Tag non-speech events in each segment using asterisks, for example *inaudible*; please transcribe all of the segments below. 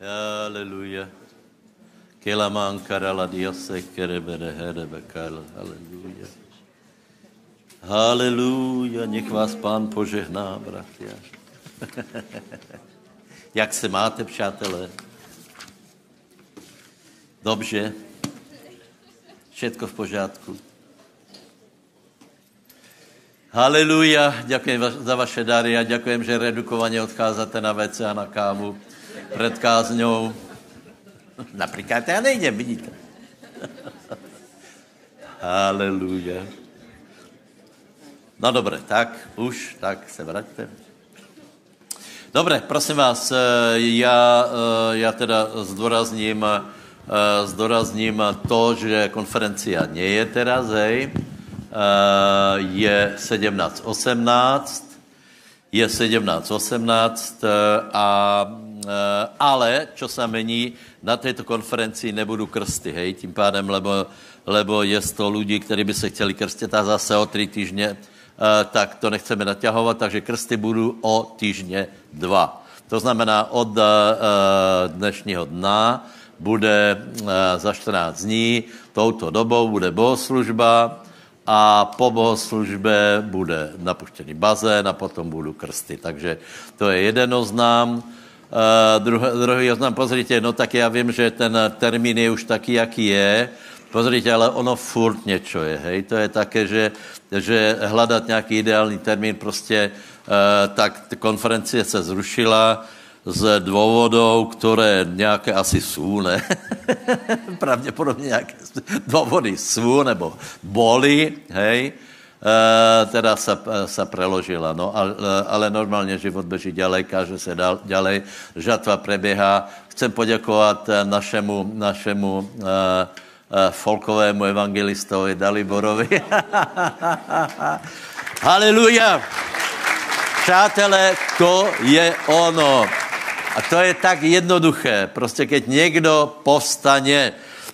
Haleluja. Kelaman karala diose kerebere herebe kala. Haleluja. Haleluja. Nech vás pán požehná, bratia. *laughs* Jak se máte, přátelé? Dobře. Všetko v pořádku. Haleluja, děkuji za vaše dary a děkujem, že redukovaně odcházíte na WC a na kávu před kázňou. Například já nejdem, vidíte. Haleluja. No dobré, tak už, tak se vraťte. Dobré, prosím vás, já, já teda zdůrazním, zdůrazním to, že konferencia nie je teraz, hej, je 17.18, je 17.18 a ale, čo se mení, na této konferenci nebudu krsty, hej, tím pádem, lebo, lebo je to lidí, kteří by se chtěli krstit a zase o tři týždně, tak to nechceme naťahovat, takže krsty budu o týždně dva. To znamená, od dnešního dna bude za 14 dní, touto dobou bude bohoslužba, a po bohoslužbě bude napuštěný bazén a potom budou krsty. Takže to je jeden oznám. Uh, druhý, oznám, pozrite, no tak já vím, že ten termín je už taky, jaký je, pozrite, ale ono furt něco je, hej, to je také, že, že hledat nějaký ideální termín, prostě uh, tak konferencie se zrušila, z důvodů, které nějaké asi jsou, ne? *laughs* Pravděpodobně nějaké důvody jsou, nebo boli, hej? E, teda se, se preložila, no, ale, ale normálně život běží ďalej, káže se ďalej, žatva preběhá. Chcem poděkovat našemu, našemu folkovému evangelistovi Daliborovi. *laughs* Haleluja! Přátelé, to je ono. A to je tak jednoduché. Prostě keď někdo povstane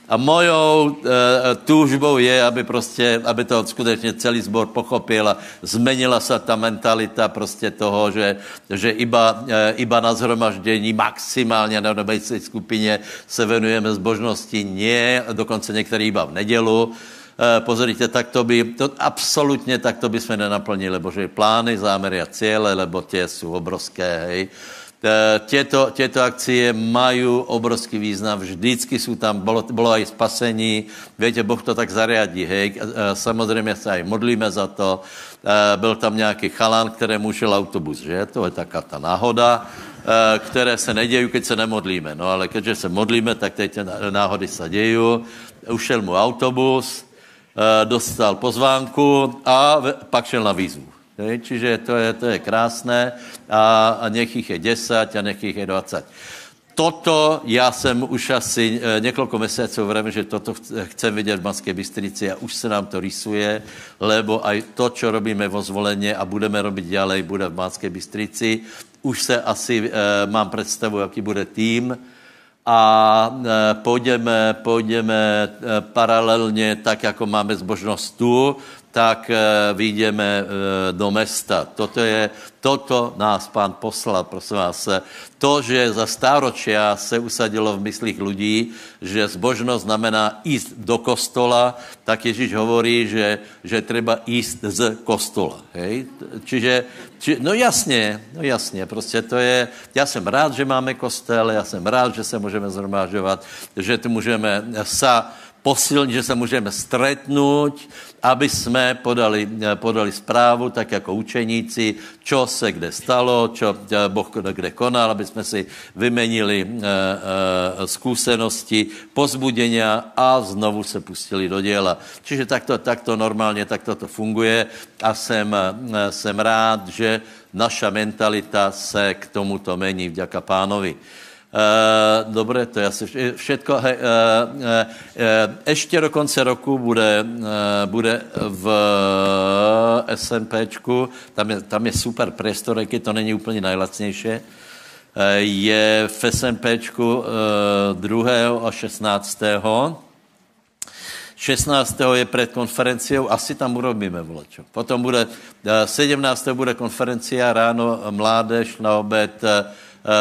a mojou e, túžbou je, aby prostě, aby to skutečně celý zbor pochopil a zmenila se ta mentalita prostě toho, že, že iba, e, iba na zhromaždění maximálně na dobejcí skupině se venujeme zbožnosti, nie, dokonce některý iba v nedělu. E, pozrite, tak to by, to absolutně tak to by jsme nenaplnili, bože plány, zámery a cíle, lebo tie jsou obrovské, hej. Těto, těto akcie mají obrovský význam, vždycky jsou tam, bylo, bylo aj spasení, víte, Boh to tak zariadí, hej, samozřejmě se aj modlíme za to, byl tam nějaký chalán, kterému šel autobus, že, to je taká ta náhoda, které se nedějí, keď se nemodlíme, no ale keďže se modlíme, tak teď náhody se dějí, ušel mu autobus, dostal pozvánku a pak šel na výzvu. Hej, čiže to je, to je krásné a, a nech jich je 10 a nech jich je 20. Toto já jsem už asi e, několik měsíců vreme, že toto chcem vidět v Banské Bystrici a už se nám to rysuje, lebo aj to, co robíme vo zvoleně a budeme robit ďalej, bude v Banské Bystrici. Už se asi, e, mám představu, jaký bude tým, a e, půjdeme, půjdeme e, paralelně, tak jako máme zbožnost tu, tak e, vyjdeme do města. Toto, je, toto nás pán poslal, prosím vás. To, že za stáročia se usadilo v myslích lidí, že zbožnost znamená jíst do kostola, tak Ježíš hovorí, že, že treba jíst z kostola. Hej? Čiže, či, no jasně, no jasně, prostě to je, já jsem rád, že máme kostel, já jsem rád, že se můžeme zhromážovat, že tu můžeme sa posilnit, že se můžeme stretnout, aby jsme podali, podali zprávu, tak jako učeníci, čo se kde stalo, čo Boh kde konal, aby jsme si vymenili e, e, zkušenosti, pozbuděnia a znovu se pustili do děla. Čiže takto, takto normálně, takto to funguje a jsem, jsem rád, že naša mentalita se k tomuto mení, vďaka pánovi. Uh, dobré, to je asi všetko. Hej, uh, uh, ještě do konce roku bude, uh, bude v SNPčku, tam je, tam je super prostor, je to není úplně nejlacnější, uh, je v SNPčku uh, 2. a 16. 16. je před konferenciou, asi tam urobíme volačo. Potom bude, 17. bude konferencia ráno mládež, na oběd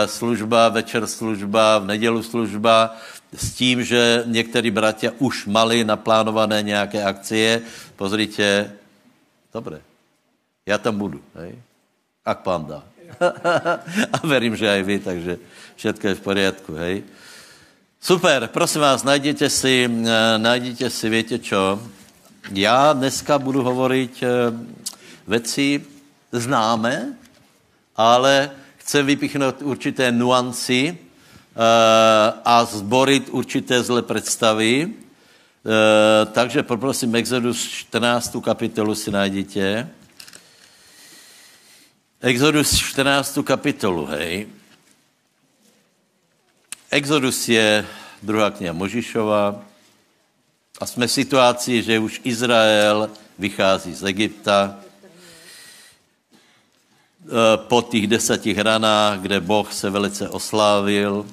služba, večer služba, v nedělu služba, s tím, že některý bratia už mali naplánované nějaké akcie. Pozrite, dobré, já tam budu, hej? Ak pán dá. *laughs* A verím, že aj vy, takže všetko je v poriadku, hej? Super, prosím vás, najděte si, eh, najděte si, větě čo, já dneska budu hovoriť eh, věci známe, ale chcem vypichnout určité nuanci uh, a zborit určité zlé představy. Uh, takže poprosím Exodus 14. kapitolu si najděte. Exodus 14. kapitolu, hej. Exodus je druhá kniha Možišova a jsme v situaci, že už Izrael vychází z Egypta, Eh, po těch deseti hranách, kde Boh se velice oslávil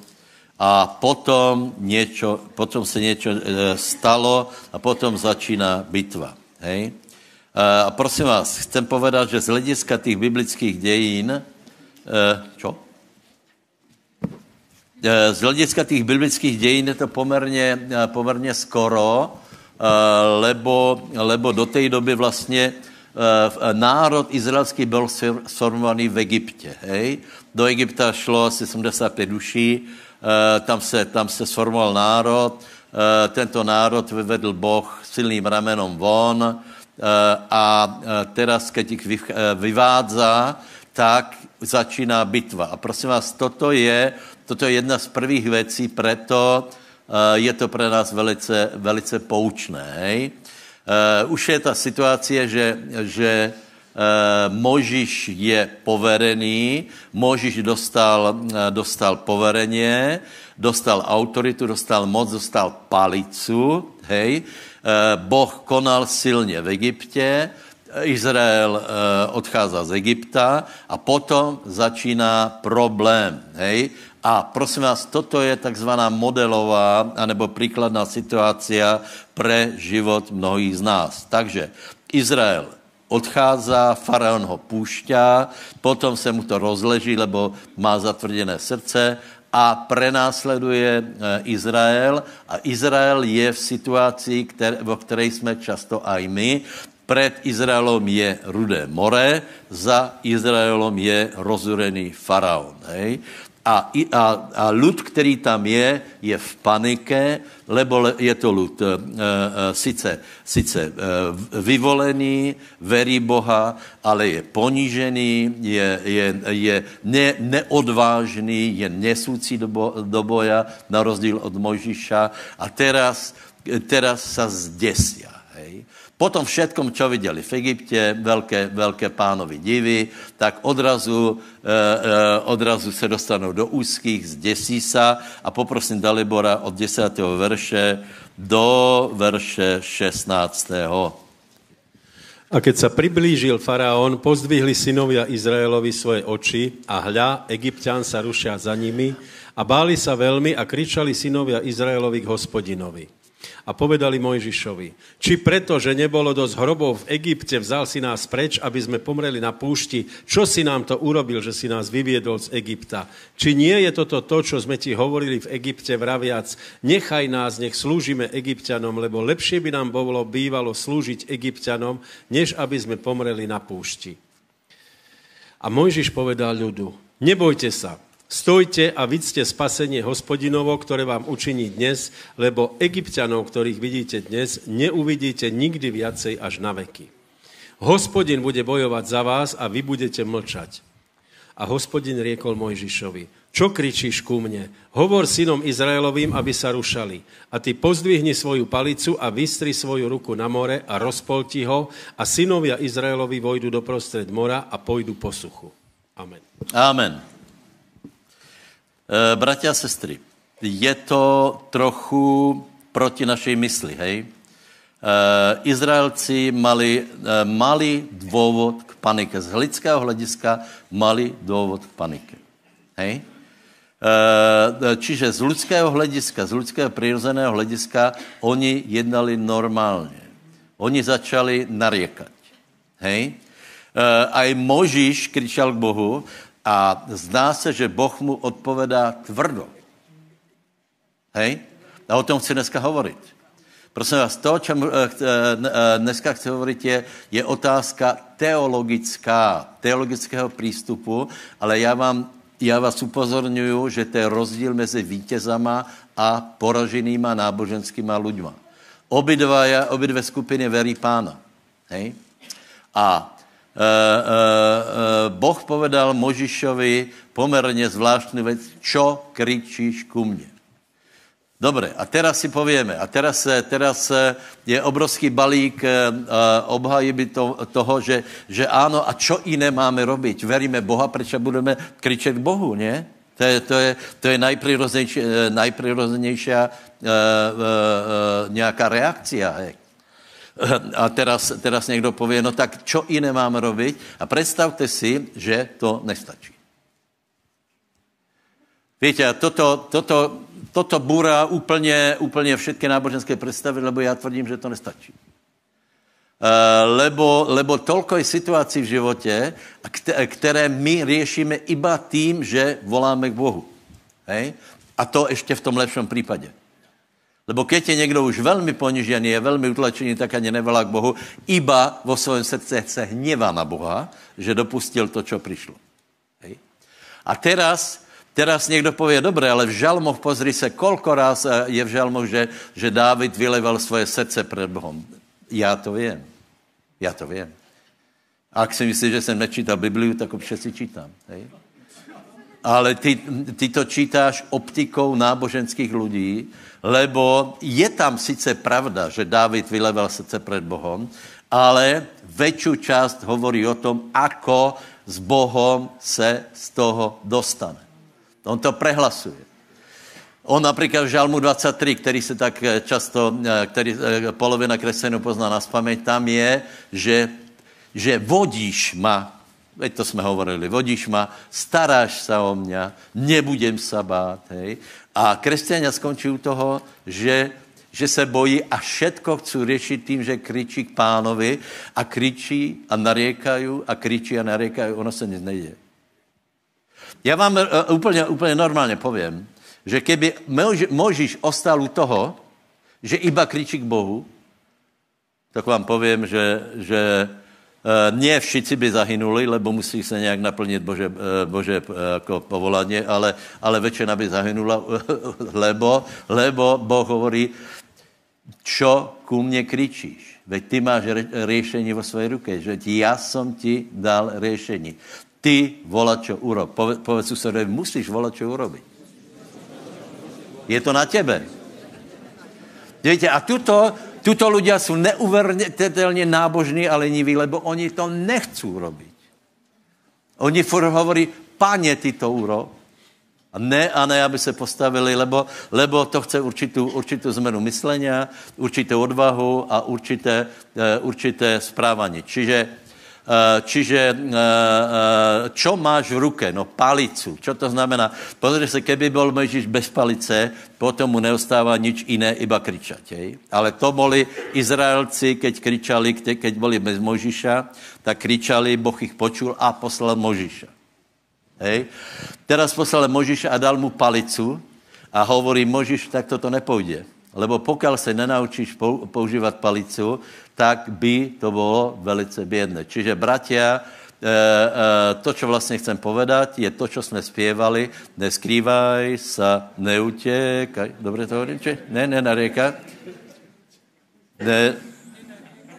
a potom, něčo, potom se něco eh, stalo a potom začíná bitva. Hej? Eh, a prosím vás, chcem povedat, že z hlediska těch biblických dějin, čo? Z hlediska těch biblických dějin je to poměrně, poměrně skoro, lebo, lebo do té doby vlastně Eh, národ izraelský byl sformovaný v Egyptě. Hej? Do Egypta šlo asi 75 duší, eh, tam se, tam se sformoval národ, eh, tento národ vyvedl Boh silným ramenom von a teraz, keď jich vyvádza, tak začíná bitva. A prosím vás, toto je, toto je jedna z prvých věcí, preto je to pro nás velice, velice poučné. Hej? Uh, už je ta situace, že, že uh, Možíš je poverený, Možíš dostal, uh, dostal povereně, dostal autoritu, dostal moc, dostal palicu, hej. Uh, boh konal silně v Egyptě, Izrael odchází z Egypta a potom začíná problém, hej. A prosím vás, toto je takzvaná modelová anebo příkladná situace pre život mnohých z nás. Takže Izrael odchází, faraon ho púšťá, potom se mu to rozleží, lebo má zatvrděné srdce a prenásleduje eh, Izrael a Izrael je v situaci, které, vo které jsme často aj my. Před Izraelom je rudé more, za Izraelom je rozurený faraon. Hej? A, a, a lud, který tam je, je v panike, lebo je to lud e, e, sice, sice e, vyvolený, verí Boha, ale je ponížený, je, je, je ne, neodvážný, je nesoucí do, bo, do boja, na rozdíl od Mojžiša. A teraz, teraz sa zdesia. Hej? Potom všetkom, čo viděli v Egyptě, velké, velké pánovi divy, tak odrazu, eh, eh, odrazu se dostanou do úzkých, zděsí se a poprosím Dalibora od 10. verše do verše 16. A keď sa priblížil faraón, pozdvihli synovia Izraelovi svoje oči a hľa, egyptian sa rušia za nimi a báli sa veľmi a kričali synovia Izraelovi k hospodinovi. A povedali Mojžišovi, či preto, že nebolo dosť hrobov v Egypte, vzal si nás preč, aby sme pomreli na púšti, čo si nám to urobil, že si nás vyviedol z Egypta? Či nie je toto to, čo sme ti hovorili v Egypte vraviac, nechaj nás, nech slúžime Egyptianom, lebo lepšie by nám bolo bývalo slúžiť Egyptianom, než aby sme pomreli na púšti. A Mojžiš povedal ľudu, nebojte sa, Stojte a vidzte spasenie hospodinovo, ktoré vám učiní dnes, lebo egyptianov, ktorých vidíte dnes, neuvidíte nikdy viacej až na veky. Hospodin bude bojovať za vás a vy budete mlčať. A hospodin riekol Mojžišovi, čo kričíš ku mne? Hovor synom Izraelovým, aby sa rušali. A ty pozdvihni svoju palicu a vystri svoju ruku na more a rozpolti ho a synovia Izraelovi vojdu do prostred mora a pôjdu po suchu. Amen. Amen. Eh, bratia a sestry, je to trochu proti našej mysli, hej? Uh, Izraelci mali, uh, mali dôvod k panike. Z lidského hlediska mali dôvod k panike. Hej? Čiže z lidského hlediska, z lidského přirozeného hlediska, oni jednali normálně. Oni začali nariekať. Hej? Uh, aj Možíš kričal k Bohu, A zdá se, že Boh mu odpovedá tvrdo. Hej? A o tom chci dneska hovorit. Prosím vás, to, o čem eh, eh, dneska chci hovorit, je, je otázka teologická, teologického přístupu, ale já vám já vás upozorňuju, že to je rozdíl mezi vítězama a poraženýma náboženskýma ľuďma. Obidva, obidve skupiny verí pána. Hej? A Boh povedal Možišovi poměrně zvláštní věc, čo kričíš ku mně. Dobre, a teraz si povieme, a teraz, teraz je obrovský balík obhajiby to, toho, že, že áno, a čo iné máme robiť? Veríme Boha, prečo budeme kričet k Bohu, nie? To je, to je, to je najprirozenější nějaká reakcia. Hej. A teraz, teraz někdo povie, no tak čo iné máme robiť? A představte si, že to nestačí. Víte, toto, toto toto bůra úplně, úplně všetky náboženské představy, lebo já tvrdím, že to nestačí. Uh, lebo, lebo tolko je situací v životě, které my řešíme iba tím, že voláme k Bohu. Hej? A to ještě v tom lepším případě. Lebo keď je někdo už velmi ponižený, je velmi utlačený, tak ani nevolá k Bohu, iba vo svém srdci se hněvá na Boha, že dopustil to, co přišlo. Hej? A teraz Teraz někdo pově, dobré, ale v žalmoch, pozri se, kolko raz eh, je v žalmoch, že, že Dávid vyleval svoje srdce před Bohem. Já to vím. Já to vím. A ak si myslíš, že jsem nečítal Bibliu, tak občas si čítám. Hej? Ale ty, ty to čítáš optikou náboženských lidí, lebo je tam sice pravda, že Dávid vyleval srdce před Bohem, ale väčšiu část hovorí o tom, ako s Bohom se z toho dostane. On to prehlasuje. On například v Žalmu 23, který se tak eh, často, eh, který eh, polovina kresťanů pozná na spaměť, tam je, že, že vodíš ma, veď to jsme hovorili, vodíš ma, staráš se o mě, nebudem se bát, hej. A křesťania skončí u toho, že, že se bojí a všetko chcou řešit tím, že kričí k pánovi a kričí a nariekají a kričí a nariekají, ono se nic neděje. Já vám uh, úplně, úplně normálně povím, že keby Možíš ostal u toho, že iba kričí k Bohu, tak vám povím, že, že ne všichni by zahynuli, lebo musí se nějak naplnit Bože, uh, Bože uh, jako povolání, ale, ale většina by zahynula, *laughs* lebo, lebo Boh hovorí, čo ku mně kričíš? Veď ty máš řešení vo své ruce, že já jsem ti dal řešení. Ty volat, čo urob. Pove, povedz susedovi, musíš volat, čo urobiť. Je to na tebe. Víte, a tuto, tuto ľudia jsou neuvěřitelně nábožní a leniví, lebo oni to nechcú robiť. Oni furt hovorí, páně, ty to urob. A ne, a ne, aby se postavili, lebo, lebo to chce určitou, určitou zmenu myslenia, určitou odvahu a určité, uh, určité správání. Čiže Eh, čiže eh, eh, čo máš v ruke? No palicu. Čo to znamená? Pozri se, keby byl Mojžíš bez palice, potom mu neostává nič iné, iba kričať. Hej? Ale to boli Izraelci, keď kričali, keď boli bez Mojžíša, tak kričali, Boh ich počul a poslal Mojžíša. Hej? Teraz poslal Mojžíša a dal mu palicu a hovorí, Mojžíš, tak toto nepojde. Lebo pokud se nenaučíš používat palicu, tak by to bylo velice bědné. Čiže bratia, eh, eh, to, co vlastně chcem povedat, je to, co jsme zpěvali, neskrývaj se, neutěkaj. Dobře to hovorím, či? Ne, nenariekaj. Ne,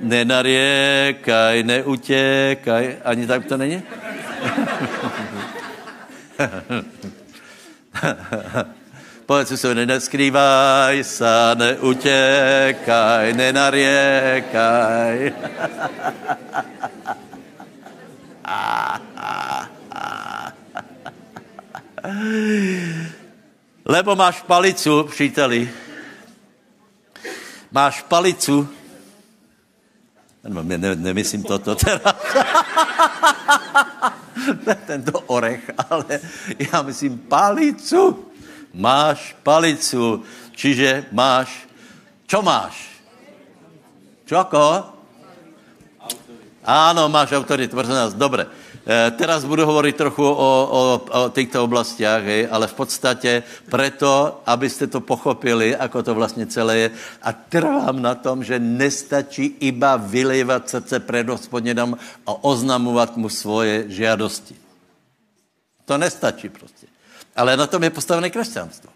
nenariekaj, neutěkaj. Ani tak to není? *laughs* Povedz si neskrývaj se, neutěkaj, nenariekaj. *laughs* Lebo máš palicu, příteli. Máš palicu. Ne, ne, nemyslím toto teda. *laughs* Tento orech, ale já myslím palicu. Máš palicu, čiže máš, čo máš? Čoko? Áno, máš autoritu, prosím nás, dobre. Eh, teraz budu hovorit trochu o, o, o těchto oblastiach, hej, ale v podstatě preto, abyste to pochopili, ako to vlastně celé je. A trvám na tom, že nestačí iba vylejvat srdce před hospodinem a oznamovat mu svoje žiadosti. To nestačí prostě. Ale na tom je postavené křesťanstvo.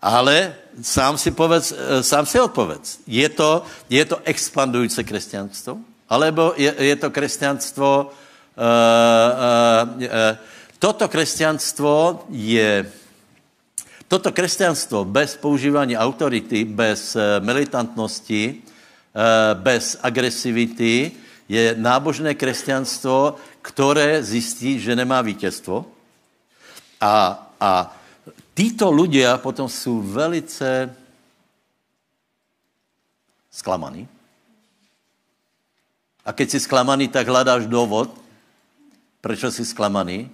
Ale sám si, povedz, eh, sám si odpovedz. Je to, je to expandující křesťanstvo? Alebo je, je to křesťanstvo... Uh, uh, uh, toto křesťanstvo je... Toto křesťanstvo bez používání autority, bez militantnosti, bez agresivity, je nábožné křesťanstvo, které zjistí, že nemá vítězstvo. A, a títo ľudia potom jsou velice zklamaní. A keď si zklamaný, tak hledáš důvod, proč jsi zklamaný.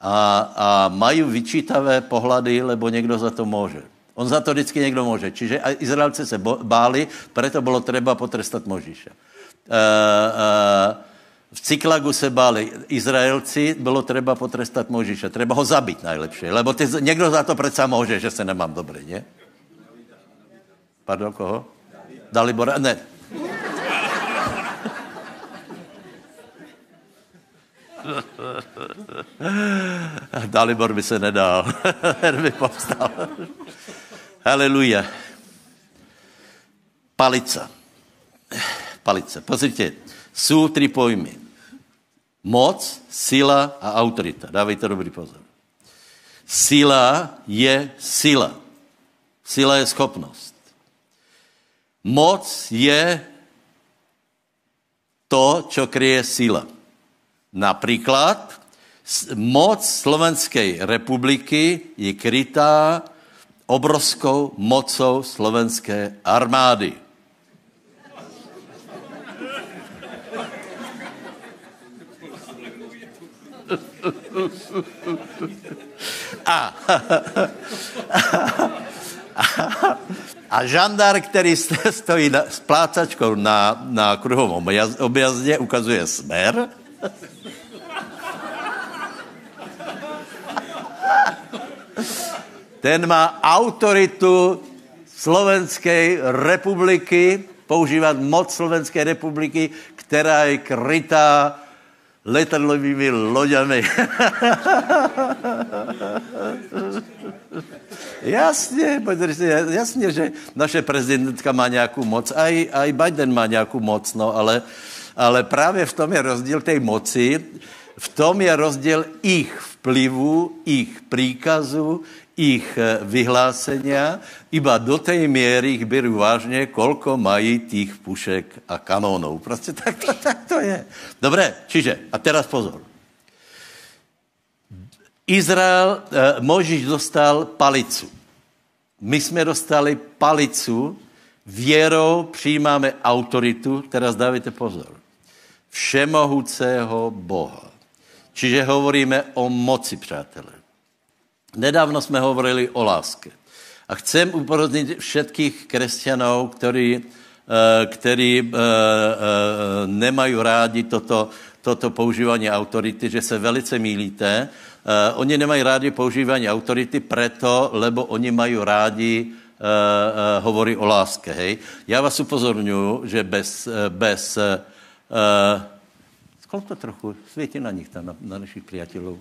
A, a mají vyčítavé pohlady, lebo někdo za to může. On za to vždycky někdo může. Čiže Izraelci se báli, proto bylo třeba potrestat Možíše. Uh, uh, v Cyklagu se báli Izraelci, bylo třeba potrestat Možíše. Třeba ho zabít najlepší, lebo ty, někdo za to přece může, že se nemám dobrý, ne? Pardon, koho? Dalibora? Ne. *laughs* Dalibor by se nedal. *laughs* Ten by povstal. Haleluja. Palica. Palice. Pozrite, jsou tři pojmy. Moc, sila a autorita. Dávejte dobrý pozor. Sila je sila. Sila je schopnost. Moc je to, čo kryje sila. Například moc Slovenské republiky je krytá obrovskou mocou slovenské armády. A, a, a žandar, který stojí na, s plácačkou na, na kruhovém objazdě, ukazuje smer. Ten má autoritu Slovenské republiky, používat moc Slovenské republiky, která je krytá letadlovými loďami. *laughs* jasně, jasně, že naše prezidentka má nějakou moc, a i, a i Biden má nějakou moc, no, ale, ale právě v tom je rozdíl té moci, v tom je rozdíl ich vplyvu, ich příkazu, ich eh, vyhlásenia, iba do té míry ich beru vážně, kolko mají těch pušek a kanónů. Prostě tak to, tak to je. Dobré, čiže, a teraz pozor. Izrael, eh, Možíš dostal palicu. My jsme dostali palicu, věrou přijímáme autoritu, teraz dávajte pozor, všemohúceho Boha. Čiže hovoríme o moci, přátelé. Nedávno jsme hovorili o láske. A chcem uporoznit všetkých křesťanů, kteří, eh, kteří eh, eh, nemají rádi toto, toto používání autority, že se velice mílíte. Oni nemají rádi používání autority preto, lebo oni mají rádi hovorí o láske. Hej? Já vás upozorňuji, že bez, bez uh, to trochu, světí na nich tam, na, na našich přátelů.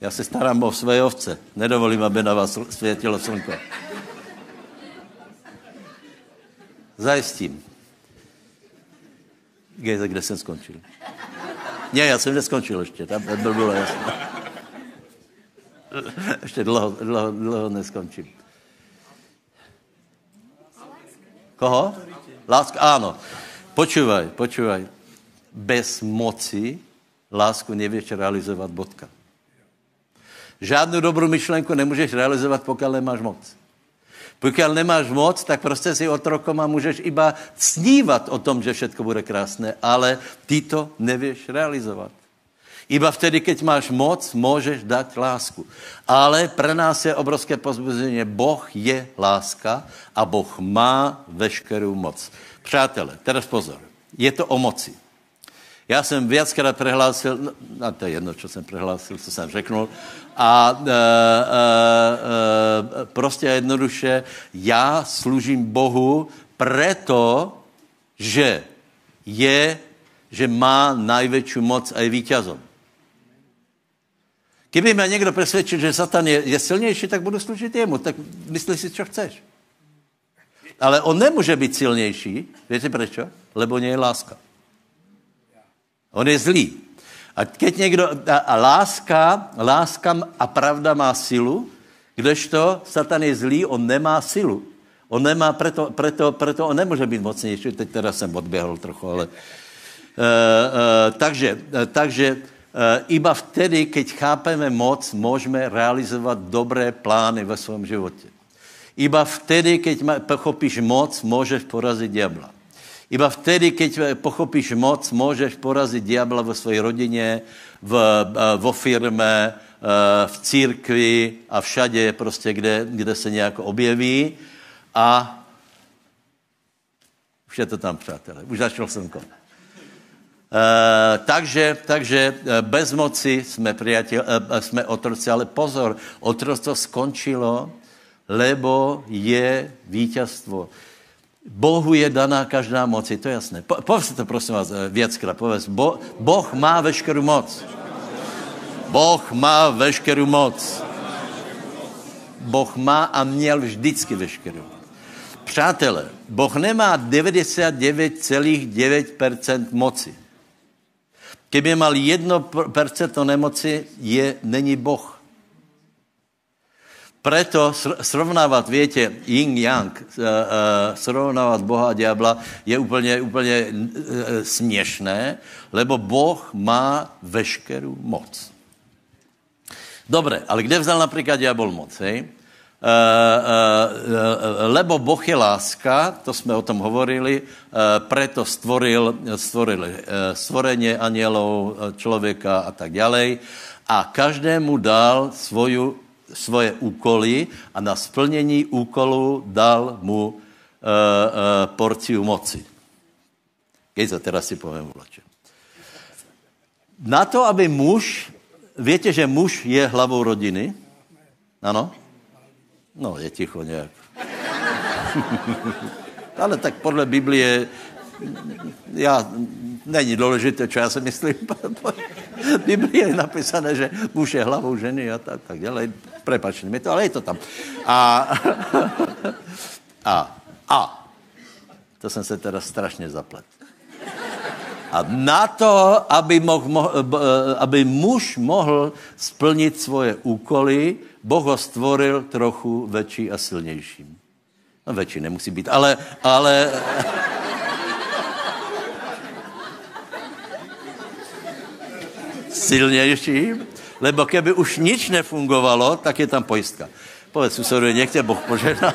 Já se starám o své ovce. Nedovolím, aby na vás světilo slnko. Zajistím. Gejze, kde jsem skončil? Ne, já jsem neskončil ještě, tam byl bylo jasné. Ještě dlouho, dlouho, dlouho neskončím. Koho? Láska, ano. Počúvaj, počúvaj. Bez moci lásku nevíš realizovat bodka. Žádnou dobrou myšlenku nemůžeš realizovat, pokud nemáš moc. Pokud nemáš moc, tak prostě si otrokom a můžeš iba snívat o tom, že všechno bude krásné, ale ty to nevíš realizovat. Iba vtedy, keď máš moc, můžeš dát lásku. Ale pro nás je obrovské pozbuzení. Boh je láska a Boh má veškerou moc. Přátelé, teraz pozor. Je to o moci. Já jsem viackrát prehlásil, no, no to je jedno, co jsem prehlásil, co jsem řeknul, a e, e, e, prostě jednoduše, já služím Bohu preto, že je, že má největší moc a je vítězom. Kdyby mě někdo přesvědčil, že Satan je, je silnější, tak budu služit jemu. Tak myslí si, co chceš. Ale on nemůže být silnější. Víte proč? Lebo nie je láska. On je zlý. A keď někdo, a, a láska, láska a pravda má silu, kdežto Satan je zlý, on nemá silu. On nemá, preto, preto, preto on nemůže být mocnější. Teď teda jsem odběhl trochu, ale... Uh, uh, takže, uh, takže iba vtedy, keď chápeme moc, můžeme realizovat dobré plány ve svém životě. Iba vtedy, keď pochopíš moc, můžeš porazit diabla. Iba vtedy, keď pochopíš moc, můžeš porazit diabla ve své rodině, v, vo firme, v církvi a všade, prostě, kde, kde se nějak objeví. A už je to tam, přátelé. Už začal slnko. Uh, takže, takže bez moci jsme, priateľ, uh, jsme otroci, ale pozor, otroctvo skončilo, lebo je vítězstvo. Bohu je daná každá moc, je to jasné. Po, povedz to prosím vás věckrát, povedz. Bo, boh má veškerou moc. Boh má veškerou moc. Boh má a měl vždycky veškerou. Přátelé, Boh nemá 99,9% moci. Kdyby mal 1% nemoci, je, není Boh. Preto srovnávat, větě, yin yang, eh, eh, srovnávat Boha a diabla je úplně, úplně eh, směšné, lebo Boh má veškerou moc. Dobré, ale kde vzal například diabol moc, hej? Lebo Boh je láska, to jsme o tom hovorili, preto stvoril, stvoril stvorenie anielov, člověka a tak dále. A každému dal svoju svoje úkoly a na splnění úkolu dal mu uh, uh, porciu moci. To teraz si povím vlače. Na to, aby muž, víte, že muž je hlavou rodiny? Ano? No, je ticho nějak. *laughs* Ale tak podle Biblie já, není důležité, co já si myslím. *laughs* Biblie je napísané, že muž je hlavou ženy a tak, tak dále. Prepačte mi to, ale je to tam. A, *laughs* a, a, to jsem se teda strašně zaplet. A na to, aby, moh, mo, aby muž mohl splnit svoje úkoly, Boh ho stvoril trochu větší a silnějším. No větší nemusí být, ale, ale *laughs* silnějším, lebo keby už nič nefungovalo, tak je tam pojistka. Povedz susedovi, nech tě Boh požehná.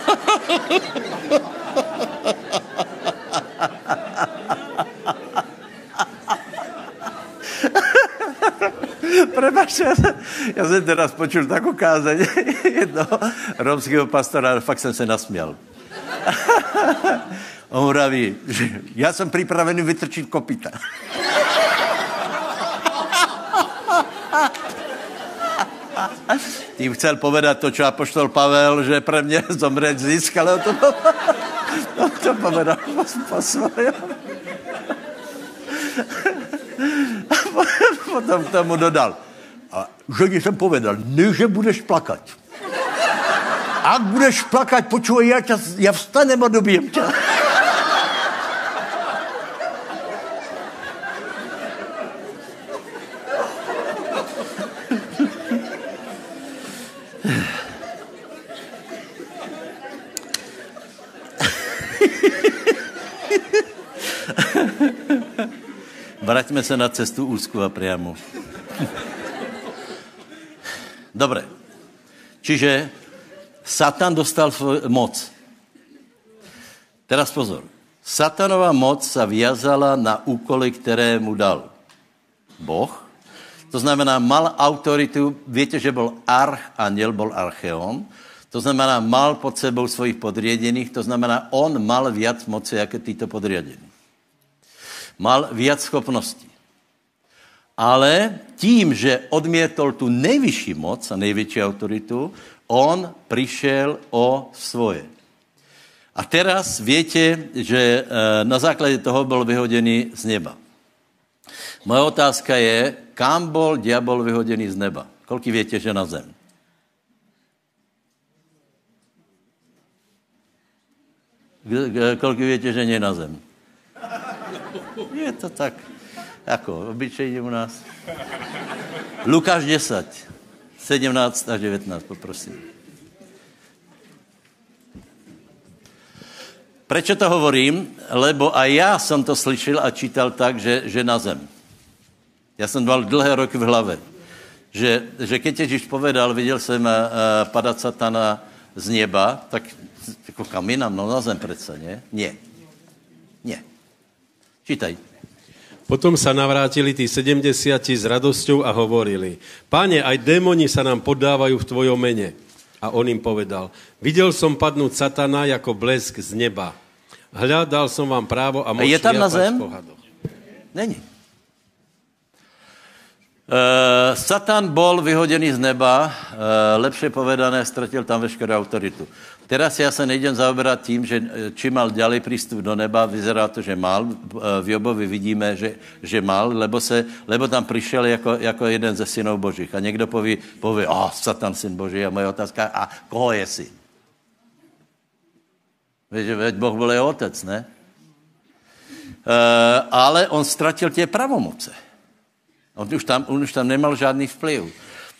Prepačte, já jsem teraz počul takovou kázeň *laughs* jednoho romského pastora, fakt jsem se nasměl. *laughs* On praví, že já jsem připravený vytrčit kopita. Tím chcel povedat to, čo apoštol Pavel, že pre mě *laughs* zomřet zisk, ale to, *laughs* to, to povedal po, po. A *laughs* potom k tomu dodal, a ženi jsem povedal, ne, že budeš plakat. Ak budeš plakat, počuj, já, čas, já vstanem a dobijem tě. Vraťme se na cestu úzku a priamu. Dobré. Čiže Satan dostal moc. Teraz pozor. Satanová moc se vyjazala na úkoly, které mu dal Boh. To znamená, mal autoritu, víte, že byl archaniel, byl archeon, to znamená, mal pod sebou svojich podriedených, to znamená, on mal viac moci, jako tyto podriadení mal viac schopností. ale tím, že odmětol tu nejvyšší moc a největší autoritu, on přišel o svoje. A teraz větě, že eh, na základě toho byl vyhoděný z neba. Moje otázka je, kam byl diabol vyhoděný z neba? Kolik větě, že na zem? Kolik větě, že nie na zem? *laughs* Je to tak, jako obyčejně u nás. Lukáš 10, 17 až 19, poprosím. Proč to hovorím? Lebo a já jsem to slyšel a čítal tak, že, že na zem. Já jsem dal dlhé roky v hlavě. Že, že keď Ježíš povedal, viděl jsem uh, padat satana z neba, tak jako kam jinam, no na zem přece? Ne. Ne. Čítaj. Potom sa navrátili tí 70 s radosťou a hovorili, páne, aj démoni sa nám podávajú v tvojom mene. A on im povedal, videl som padnúť satana jako blesk z neba. Hľadal som vám právo a moc je tam na zem? Není. Uh, Satan bol vyhodený z neba, uh, lepšie povedané, ztratil tam veškerou autoritu. Teraz já se nejdem zaoberat tím, že eh, či mal ďalej přístup do neba, vyzerá to, že mal. V Jobovi vidíme, že, že mal, lebo, se, lebo tam přišel jako, jako jeden ze synů božích. A někdo poví, poví, oh, Satan, syn boží. A moje otázka, a koho je syn? Veď Boh byl jeho otec, ne? Uh, ale on ztratil tě pravomoce. On už tam, on už tam nemal žádný vplyv.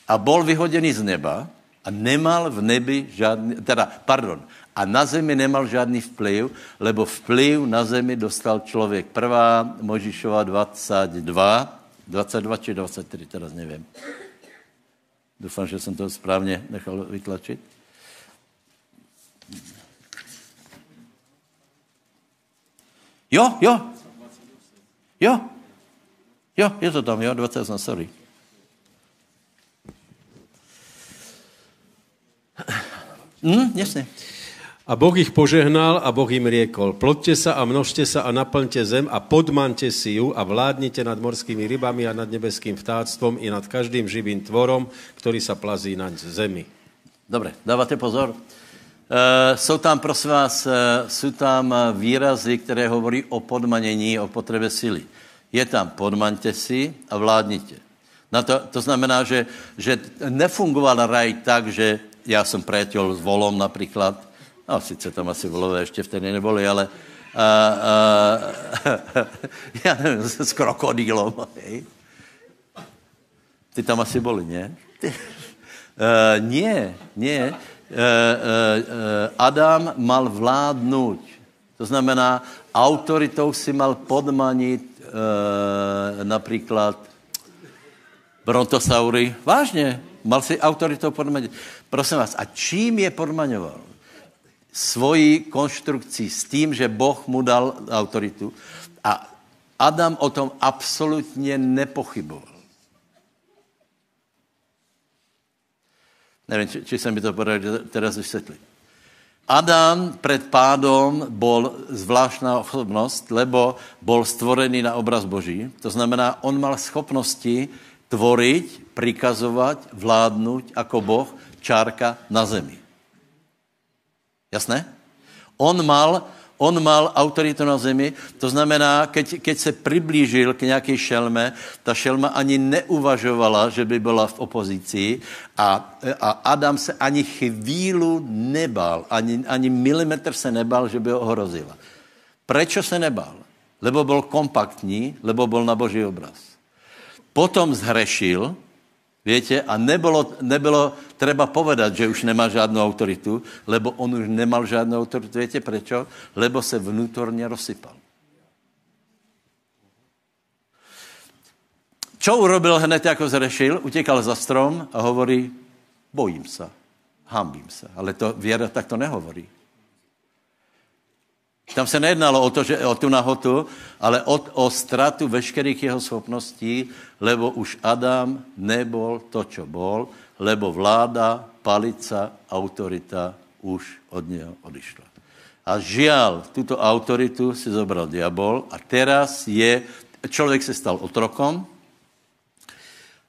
A bol vyhodený z neba a nemal v nebi žádný, teda, pardon, a na zemi nemal žádný vplyv, lebo vplyv na zemi dostal člověk. Prvá Možišova 22, 22 či 23, teraz nevím. Doufám, že jsem to správně nechal vytlačit. Jo, jo. Jo, Jo, je to tam, jo, 28, sorry. Hm, jasně. A Boh ich požehnal a Boh im riekol, plodte sa a množte sa a naplňte zem a podmante si ju a vládnite nad morskými rybami a nad nebeským vtáctvom i nad každým živým tvorom, ktorý sa plazí na zemi. Dobre, dávate pozor. Uh, jsou tam, prosím vás, uh, jsou tam výrazy, které hovorí o podmanění, o potřebě síly je tam podmaňte si a vládnite. Na to, to znamená, že, že nefungoval raj tak, že já jsem priateľ s volom například, no sice tam asi volové ještě vtedy neboli, ale a, a, *laughs* já nevím, s krokodýlom, hej. Ty tam asi boli, ne? Uh, nie, nie. Uh, uh, Adam mal vládnout. To znamená, autoritou si mal podmanit e, například brontosaury. Vážně, mal si autoritou podmaňovat. Prosím vás, a čím je podmaňoval? Svojí konstrukcí s tím, že Boh mu dal autoritu. A Adam o tom absolutně nepochyboval. Nevím, či, či jsem mi to podal teraz vysvětlit. Adam před pádom bol zvláštná osobnost, lebo bol stvorený na obraz Boží. To znamená, on mal schopnosti tvoriť, prikazovat, vládnout jako Boh, čárka na zemi. Jasné? On mal On mal autoritu na zemi, to znamená, keď, keď se přiblížil k nějaké šelme, ta šelma ani neuvažovala, že by byla v opozici a, a Adam se ani chvílu nebal, ani, ani milimetr se nebal, že by ho ohrozila. Proč se nebal? Lebo byl kompaktní, lebo byl na boží obraz. Potom zhrešil, Víte? A nebylo, nebylo treba povedat, že už nemá žádnou autoritu, lebo on už nemal žádnou autoritu. Víte proč? Lebo se vnútorně rozsypal. Čo urobil hned, jako zrešil? Utěkal za strom a hovorí, bojím se, hambím se. Ale to věra tak to nehovorí. Tam se nejednalo o, to, že, o tu nahotu, ale o, o stratu veškerých jeho schopností, lebo už Adam nebol to, čo bol, lebo vláda, palica, autorita už od něho odišla. A žial, tuto autoritu si zobral diabol a teraz je, člověk se stal otrokom,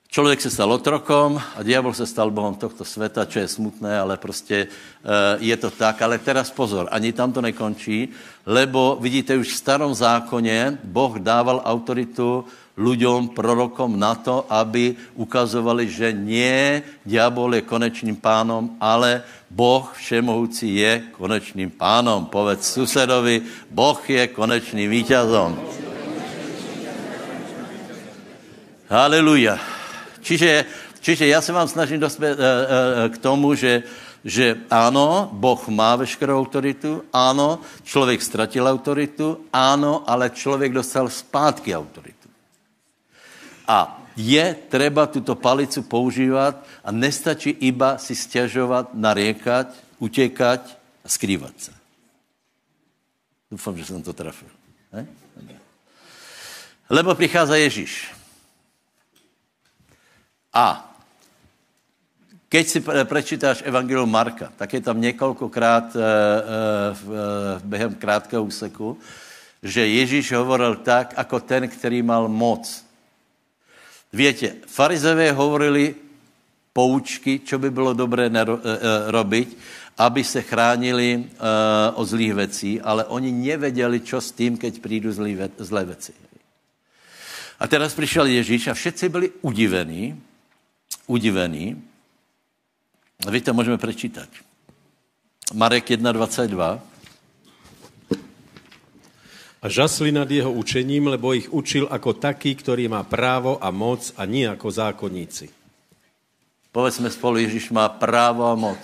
Člověk se stal otrokom a diabol se stal bohom tohto světa, čo je smutné, ale prostě je to tak. Ale teraz pozor, ani tam to nekončí, lebo vidíte, už v starom zákoně Boh dával autoritu ľuďom, prorokom na to, aby ukazovali, že nie diabol je konečným pánom, ale Boh všemohoucí je konečným pánom. Povedz susedovi, Boh je konečným víťazom. Haleluja. Čiže, čiže já se vám snažím dospět uh, uh, k tomu, že, že ano, Boh má veškerou autoritu, ano, člověk ztratil autoritu, ano, ale člověk dostal zpátky autoritu. A je treba tuto palicu používat a nestačí iba si stěžovat, nariekať, utěkať a skrývat se. Doufám, že jsem to trafil. Ne? Lebo přichází Ježíš. A keď si prečítáš Evangelium Marka, tak je tam několikrát e, e, během krátkého úseku, že Ježíš hovoril tak, jako ten, který mal moc Víte, farizové hovorili poučky, čo by bylo dobré e, robiť, aby se chránili o zlých vecí, ale oni nevěděli, čo s tím, keď přijdu zlé věci. A teraz přišel Ježíš a všetci byli udivení, udivení. A víte, můžeme prečítat. Marek 1.22. A žasli nad jeho učením, lebo ich učil ako taký, ktorý má právo a moc a nie ako zákonníci. Povedzme spolu, Ježíš má právo a moc.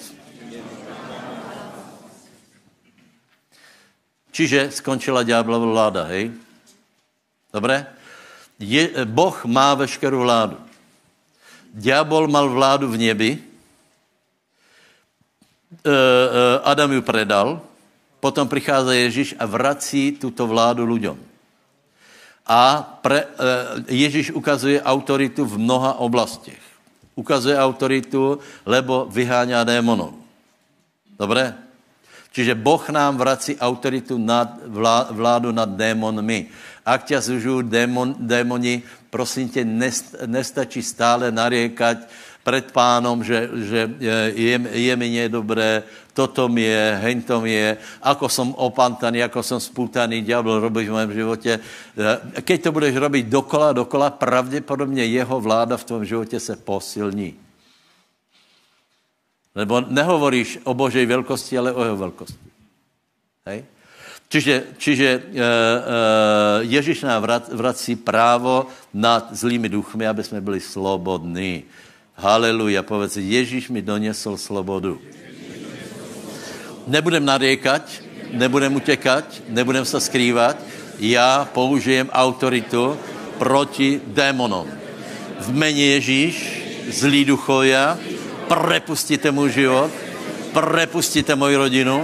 Čiže skončila ďáblova vláda, hej? Dobré? Je, boh má veškerou vládu. Diabol mal vládu v nebi, e, e, Adam ju predal, Potom přichází Ježíš a vrací tuto vládu lidem. A pre, eh, Ježíš ukazuje autoritu v mnoha oblastech. Ukazuje autoritu, lebo vyháňá démonov. Dobré? Čiže Boh nám vrací autoritu nad vládu nad démonmi. Ak tě zužují démon, démoni, prosím tě, nestačí stále nariekať, před pánom, že, že je, je mi nedobré, toto mi je, heň to mi je, ako som opantaný, ako som spútaný, diabol robí v mém životě. Keď to budeš robiť dokola, dokola, pravděpodobně jeho vláda v tom životě se posilní. Nebo nehovoríš o Božej velkosti, ale o jeho velkosti. Hej? Čiže, čiže e, e, Ježíš nám vrací právo nad zlými duchmi, aby jsme byli slobodní. Haleluja, povedz, Ježíš mi donesl slobodu. Nebudem nariekať, nebudem utekať, nebudem se skrývat, já použijem autoritu proti démonom. V mene Ježíš, zlý duchovia, prepustíte můj život, prepustíte moji rodinu,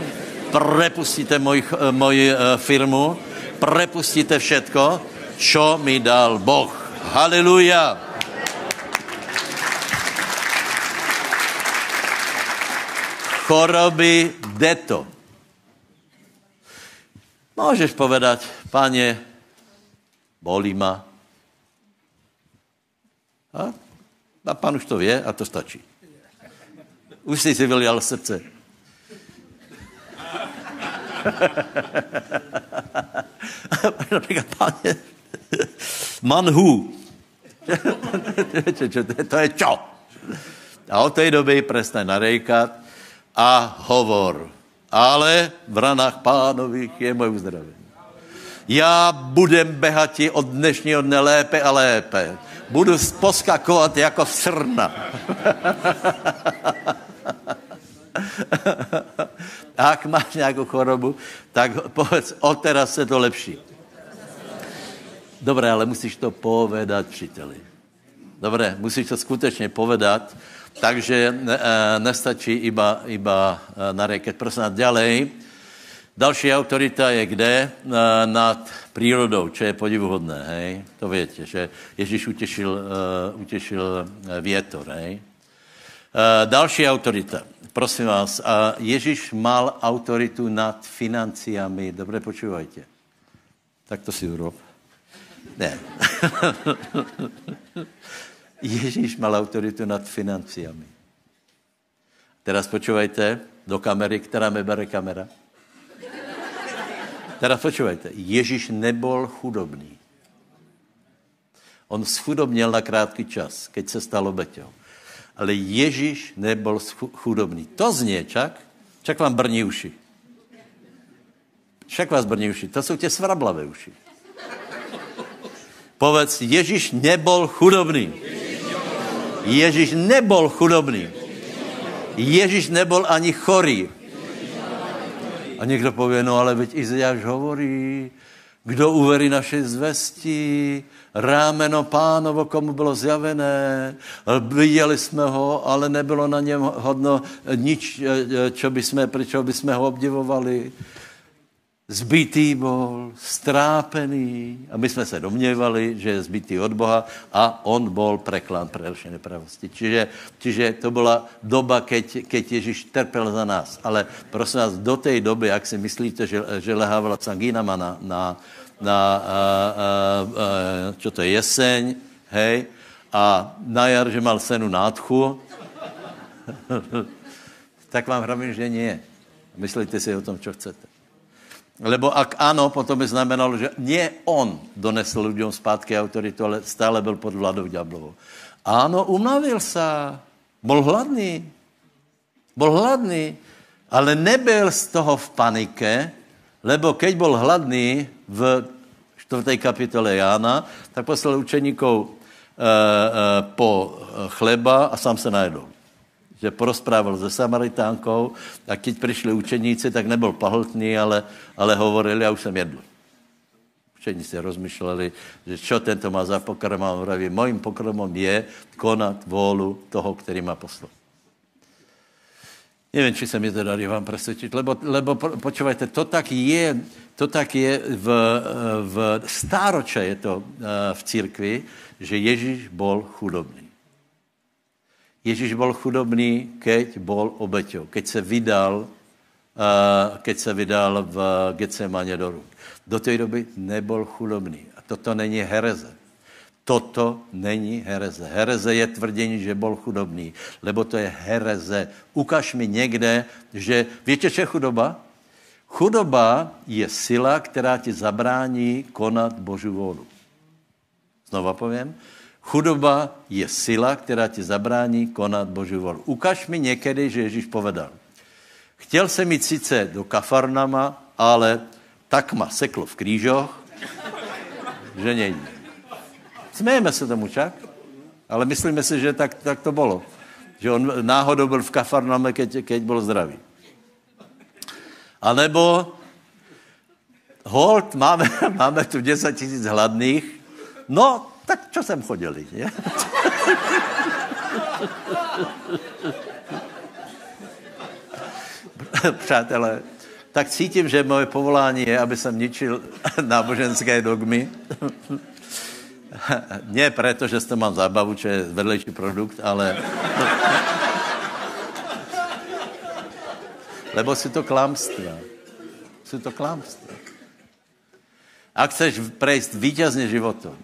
prepustíte moji, moji uh, firmu, prepustíte všetko, čo mi dal Boh. Haleluja. choroby, jde to. Můžeš povedať, páně, bolí ma. A, a pán už to vě a to stačí. Už jsi si vylial srdce. *laughs* Manhu. to je čo? A od té doby prestane narejkat, a hovor. Ale v ranách pánových je moje uzdravení. Já budem behati od dnešního dne lépe a lépe. Budu poskakovat jako srna. *laughs* a jak máš nějakou chorobu, tak povedz, od teraz se to lepší. Dobré, ale musíš to povedat příteli. Dobré, musíš to skutečně povedat, takže eh, nestačí iba, iba eh, naréket. Prosím nás, ďalej. Další autorita je kde? Eh, nad přírodou, čo je podivuhodné, hej? To víte, že Ježíš utěšil, utěšil větor, hej? Další autorita. Prosím vás, Ježíš mal autoritu nad financiami. Dobře počúvajte. Tak to si urob. Ne. *laughs* Ježíš mal autoritu nad financiami. Teraz počúvajte do kamery, která mi bere kamera. Teraz počúvajte. Ježíš nebol chudobný. On schudobněl na krátký čas, keď se stalo beťou. Ale Ježíš nebol chudobný. To znie, čak? Čak vám brní uši. Však vás brní uši. To jsou tě svrablavé uši. Povedz, Ježíš nebol chudobný. Ježíš nebol chudobný. Ježíš nebol ani chorý. A někdo pově, no ale veď Izajáš hovorí, kdo uverí naše zvesti, rámeno pánovo, komu bylo zjavené, viděli jsme ho, ale nebylo na něm hodno nič, čo by jsme, proč by jsme ho obdivovali zbytý bol, strápený a my jsme se domněvali, že je zbytý od Boha a on bol preklán pre naše nepravosti. Čiže, čiže to byla doba, keď, keď Ježíš trpěl za nás. Ale prosím vás, do té doby, jak si myslíte, že, že lehávala sangínama na, na, na a, a, a, čo to je, jeseň, hej, a na jar, že mal senu nádchu, *laughs* tak vám hravím, že nie. Myslíte si o tom, čo chcete. Lebo ak ano, potom by znamenalo, že nie on donesl lidem zpátky autoritu, ale stále byl pod vládou ďablovou. Ano, unavil se, byl hladný, byl hladný, ale nebyl z toho v panike, lebo keď byl hladný v 4. kapitole Jána, tak poslal učeníkov e, e, po chleba a sám se najedl že porozprával se Samaritánkou a keď přišli učeníci, tak nebyl pahltný, ale, ale hovorili, já už jsem jedl. Učeníci rozmýšleli, že čo tento má za pokrm a vraví, mojím pokrmom je konat vůlu toho, který má poslal. Nevím, či se mi to darí vám presvědčit, lebo, lebo počúvajte, to tak je, to tak je v, v stároče je to eh, v církvi, že Ježíš bol chudobný. Ježíš byl chudobný, keď bol obeťou, keď se vydal, uh, keď se vydal v Gecemaně do ruk. Do té doby nebyl chudobný. A toto není hereze. Toto není hereze. Hereze je tvrdění, že byl chudobný, lebo to je hereze. Ukaž mi někde, že... Víte, co je chudoba? Chudoba je sila, která ti zabrání konat Boží vůli. Znova povím. Chudoba je sila, která ti zabrání konat Boží volu. Ukaž mi někdy, že Ježíš povedal. Chtěl jsem jít sice do Kafarnama, ale tak ma seklo v krížoch, že není. Smějeme se tomu čak, ale myslíme si, že tak, tak to bylo. Že on náhodou byl v Kafarname, keď, keď byl zdravý. A nebo hold, máme, *laughs* máme tu 10 tisíc hladných, no tak čo sem chodili, nie? *laughs* Přátelé, tak cítím, že moje povolání je, aby jsem ničil *laughs* náboženské dogmy. *laughs* Ne proto, že to mám zábavu, čo je vedlejší produkt, ale... *laughs* Lebo si to klamstva. Si to klamstva. Ak chceš prejsť víťazně životom,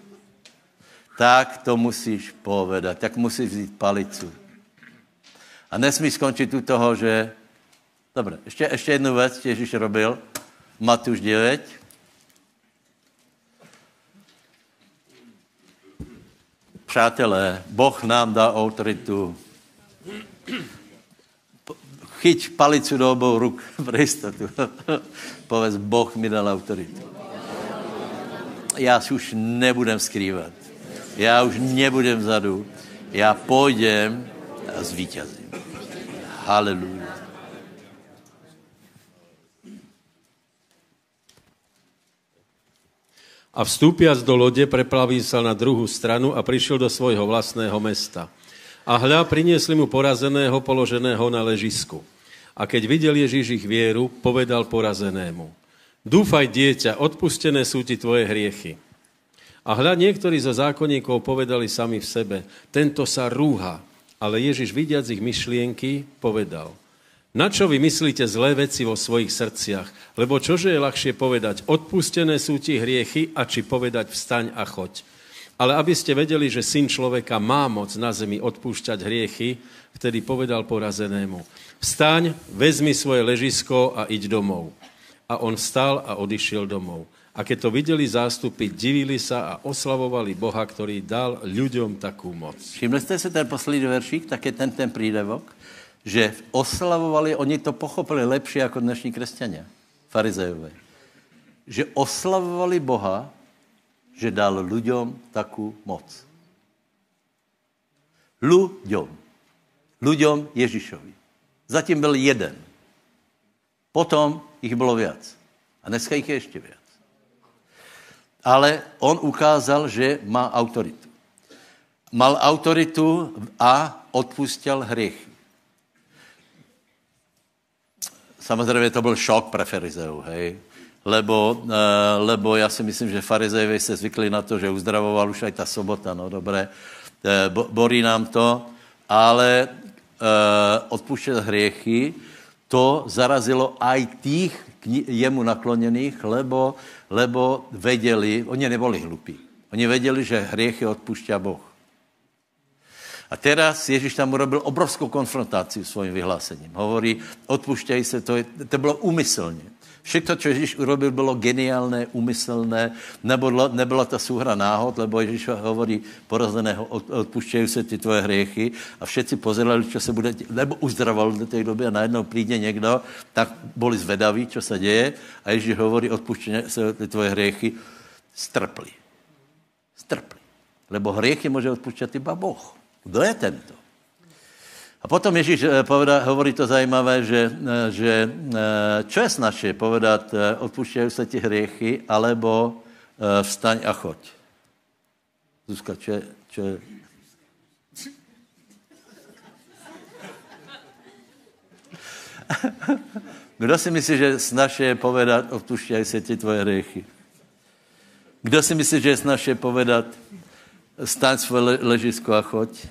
tak to musíš povedat, tak musíš vzít palicu. A nesmí skončit u toho, že... Dobře, ještě, ještě jednu věc Ježíš robil. Matuš 9. Přátelé, Boh nám dá autoritu. Chyť palicu do obou ruk *laughs* pro jistotu. *laughs* Povedz, Boh mi dal autoritu. Já si už nebudem skrývat já už nebudem vzadu, já půjdem a zvítězím. Haleluja. A vstúpiac do lode, preplavil sa na druhou stranu a prišiel do svojho vlastného mesta. A hľa, priniesli mu porazeného, položeného na ležisku. A keď videl Ježíš ich vieru, povedal porazenému. Dúfaj, dieťa, odpustené sú ti tvoje hriechy. A hľa niektorí zo zákonníkov povedali sami v sebe, tento sa rúha. Ale Ježiš, vidiac ich myšlienky, povedal, na čo vy myslíte zlé veci vo svojich srdciach? Lebo čože je ľahšie povedať, odpustené sú ti hriechy, a či povedať vstaň a choď. Ale aby ste vedeli, že syn človeka má moc na zemi odpúšťať hriechy, vtedy povedal porazenému, vstaň, vezmi svoje ležisko a iď domov. A on vstal a odišiel domov. A keď to videli zástupy, divili sa a oslavovali Boha, ktorý dal ľuďom takú moc. Všimli jste si ten poslední veršík, tak je ten ten prídevok, že oslavovali, oni to pochopili lepšie jako dnešní křesťania, farizejové. Že oslavovali Boha, že dal ľuďom takú moc. Ľuďom. Ľuďom Ježišovi. Zatím byl jeden. Potom jich bylo viac. A dneska jich je ještě viac. Ale on ukázal, že má autoritu. Mal autoritu a odpustil hriechy. Samozřejmě to byl šok pre farizeu, hej. Lebo, uh, lebo já si myslím, že farizejové se zvykli na to, že uzdravoval už aj ta sobota, no dobré, uh, borí nám to, ale uh, odpuštět hriechy, to zarazilo aj tých jemu nakloněných, lebo, lebo vedeli, oni neboli hlupí, oni vedeli, že hriechy odpušťa Boh. A teraz Ježíš tam urobil obrovskou konfrontaci svým vyhlásením. Hovorí, odpušťaj se, to, je, to bylo úmyslně. Všechno, co Ježíš urobil, bylo geniálné, umyslné, nebyla, nebyla ta souhra náhod, lebo Ježíš hovorí porazeného, odpuštějí se ty tvoje hriechy a všetci pozerali, co se bude, nebo uzdravoval do té doby a najednou přijde někdo, tak byli zvedaví, co se děje a Ježíš hovorí, odpuštějí se ty tvoje hriechy, strpli. Strpli. Lebo hriechy může odpuštět iba Boh. Kdo je tento? A potom Ježíš eh, povedá, hovorí to zajímavé, že, eh, že eh, čo je snažší povedat, odpuštějí se ti hriechy, alebo vstaň a choď. Zuzka, čo je? *laughs* Kdo si myslí, že snažší je povedat, odpuštějí se ti tvoje hriechy? Kdo si myslí, že je snažší povedat, staň svoje ležisko a choď?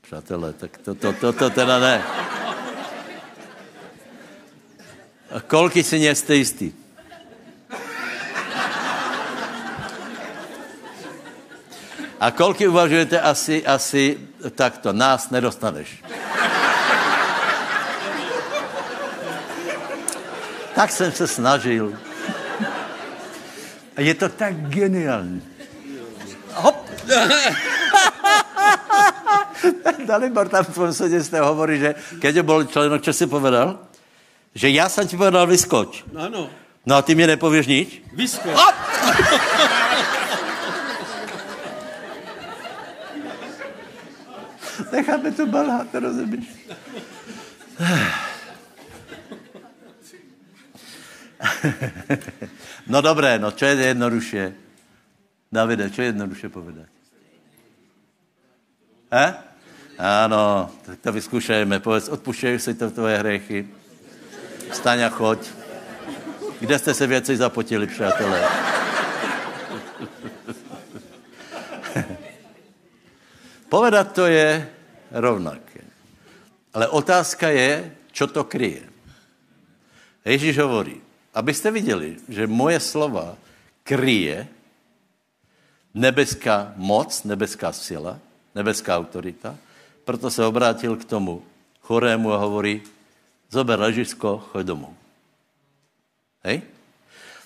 Přátelé, tak to, to, to, to teda ne. A kolky si nejste jistý? A kolky uvažujete asi, asi takto, nás nedostaneš. Tak jsem se snažil. A je to tak geniální. Hop! Dalibor tam v tom svědectví hovorí, že keď byl členok, co si povedal? Že já jsem ti povedal vyskoč. Ano. No a ty mě nepověš nič? Vyskoč. *laughs* Necháme to balhát, rozumíš? *sighs* no dobré, no čo je jednoduše? Davide, čo je jednoduše povedat? He? Ano, tak to vyzkoušejme. Povedz, odpuštějí si to tvoje hřechy. Staň a choď. Kde jste se věci zapotili, přátelé? *laughs* Povedat to je rovnaké. Ale otázka je, čo to kryje. Ježíš hovorí, abyste viděli, že moje slova kryje nebeská moc, nebeská sila, nebeská autorita, proto se obrátil k tomu chorému a hovorí, zober ležisko, choď domů. Hej?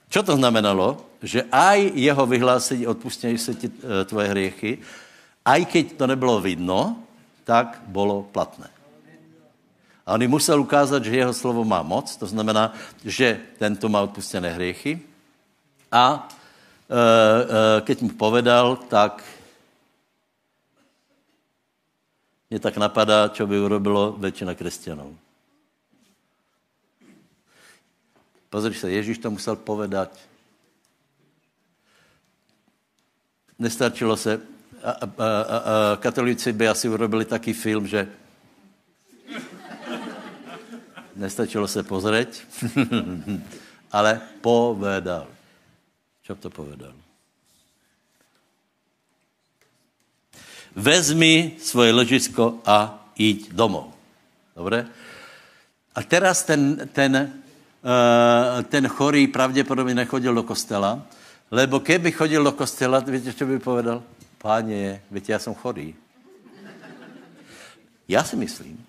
Čo to znamenalo? Že aj jeho vyhlásení odpustějí se ti e, tvoje hriechy, aj keď to nebylo vidno, tak bylo platné. A on musel ukázat, že jeho slovo má moc, to znamená, že tento má odpustené hriechy. A keď mu povedal, tak mě tak napadá, co by urobilo většina křesťanů. Pozri se, Ježíš to musel povedat. Nestačilo se, a, a, a, a katolíci by asi urobili taký film, že *laughs* nestačilo se pozrieť, *laughs* ale povedal. Čo to povedal? vezmi svoje ležisko a jít domov. Dobre? A teraz ten, ten, uh, ten chorý pravděpodobně nechodil do kostela, Lebo keby chodil do kostela, víte, čo by povedal? Páně, víte, já jsem chorý. Já si myslím,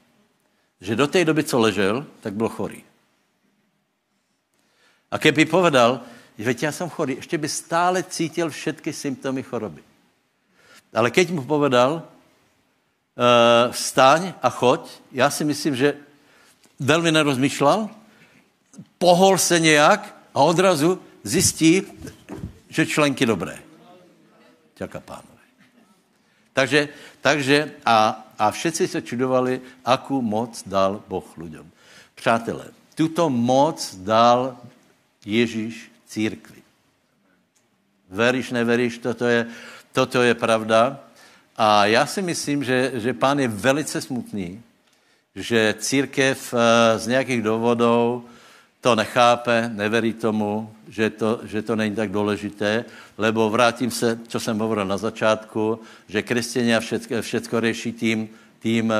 že do té doby, co ležel, tak byl chorý. A keby povedal, že já jsem chorý, ještě by stále cítil všetky symptomy choroby. Ale keď mu povedal, uh, vstaň a choď, já si myslím, že velmi nerozmýšlel, pohol se nějak a odrazu zjistí, že členky dobré. Ďaká pánové. Takže, takže a, a všetci se čudovali, akou moc dal Boh lidem. Přátelé, tuto moc dal Ježíš církvi. Veríš, neveríš, toto je, toto je pravda. A já si myslím, že, že pán je velice smutný, že církev eh, z nějakých důvodů to nechápe, neverí tomu, že to, že to není tak důležité, lebo vrátím se, co jsem hovoril na začátku, že křesťania všetko, všetko řeší tím, tím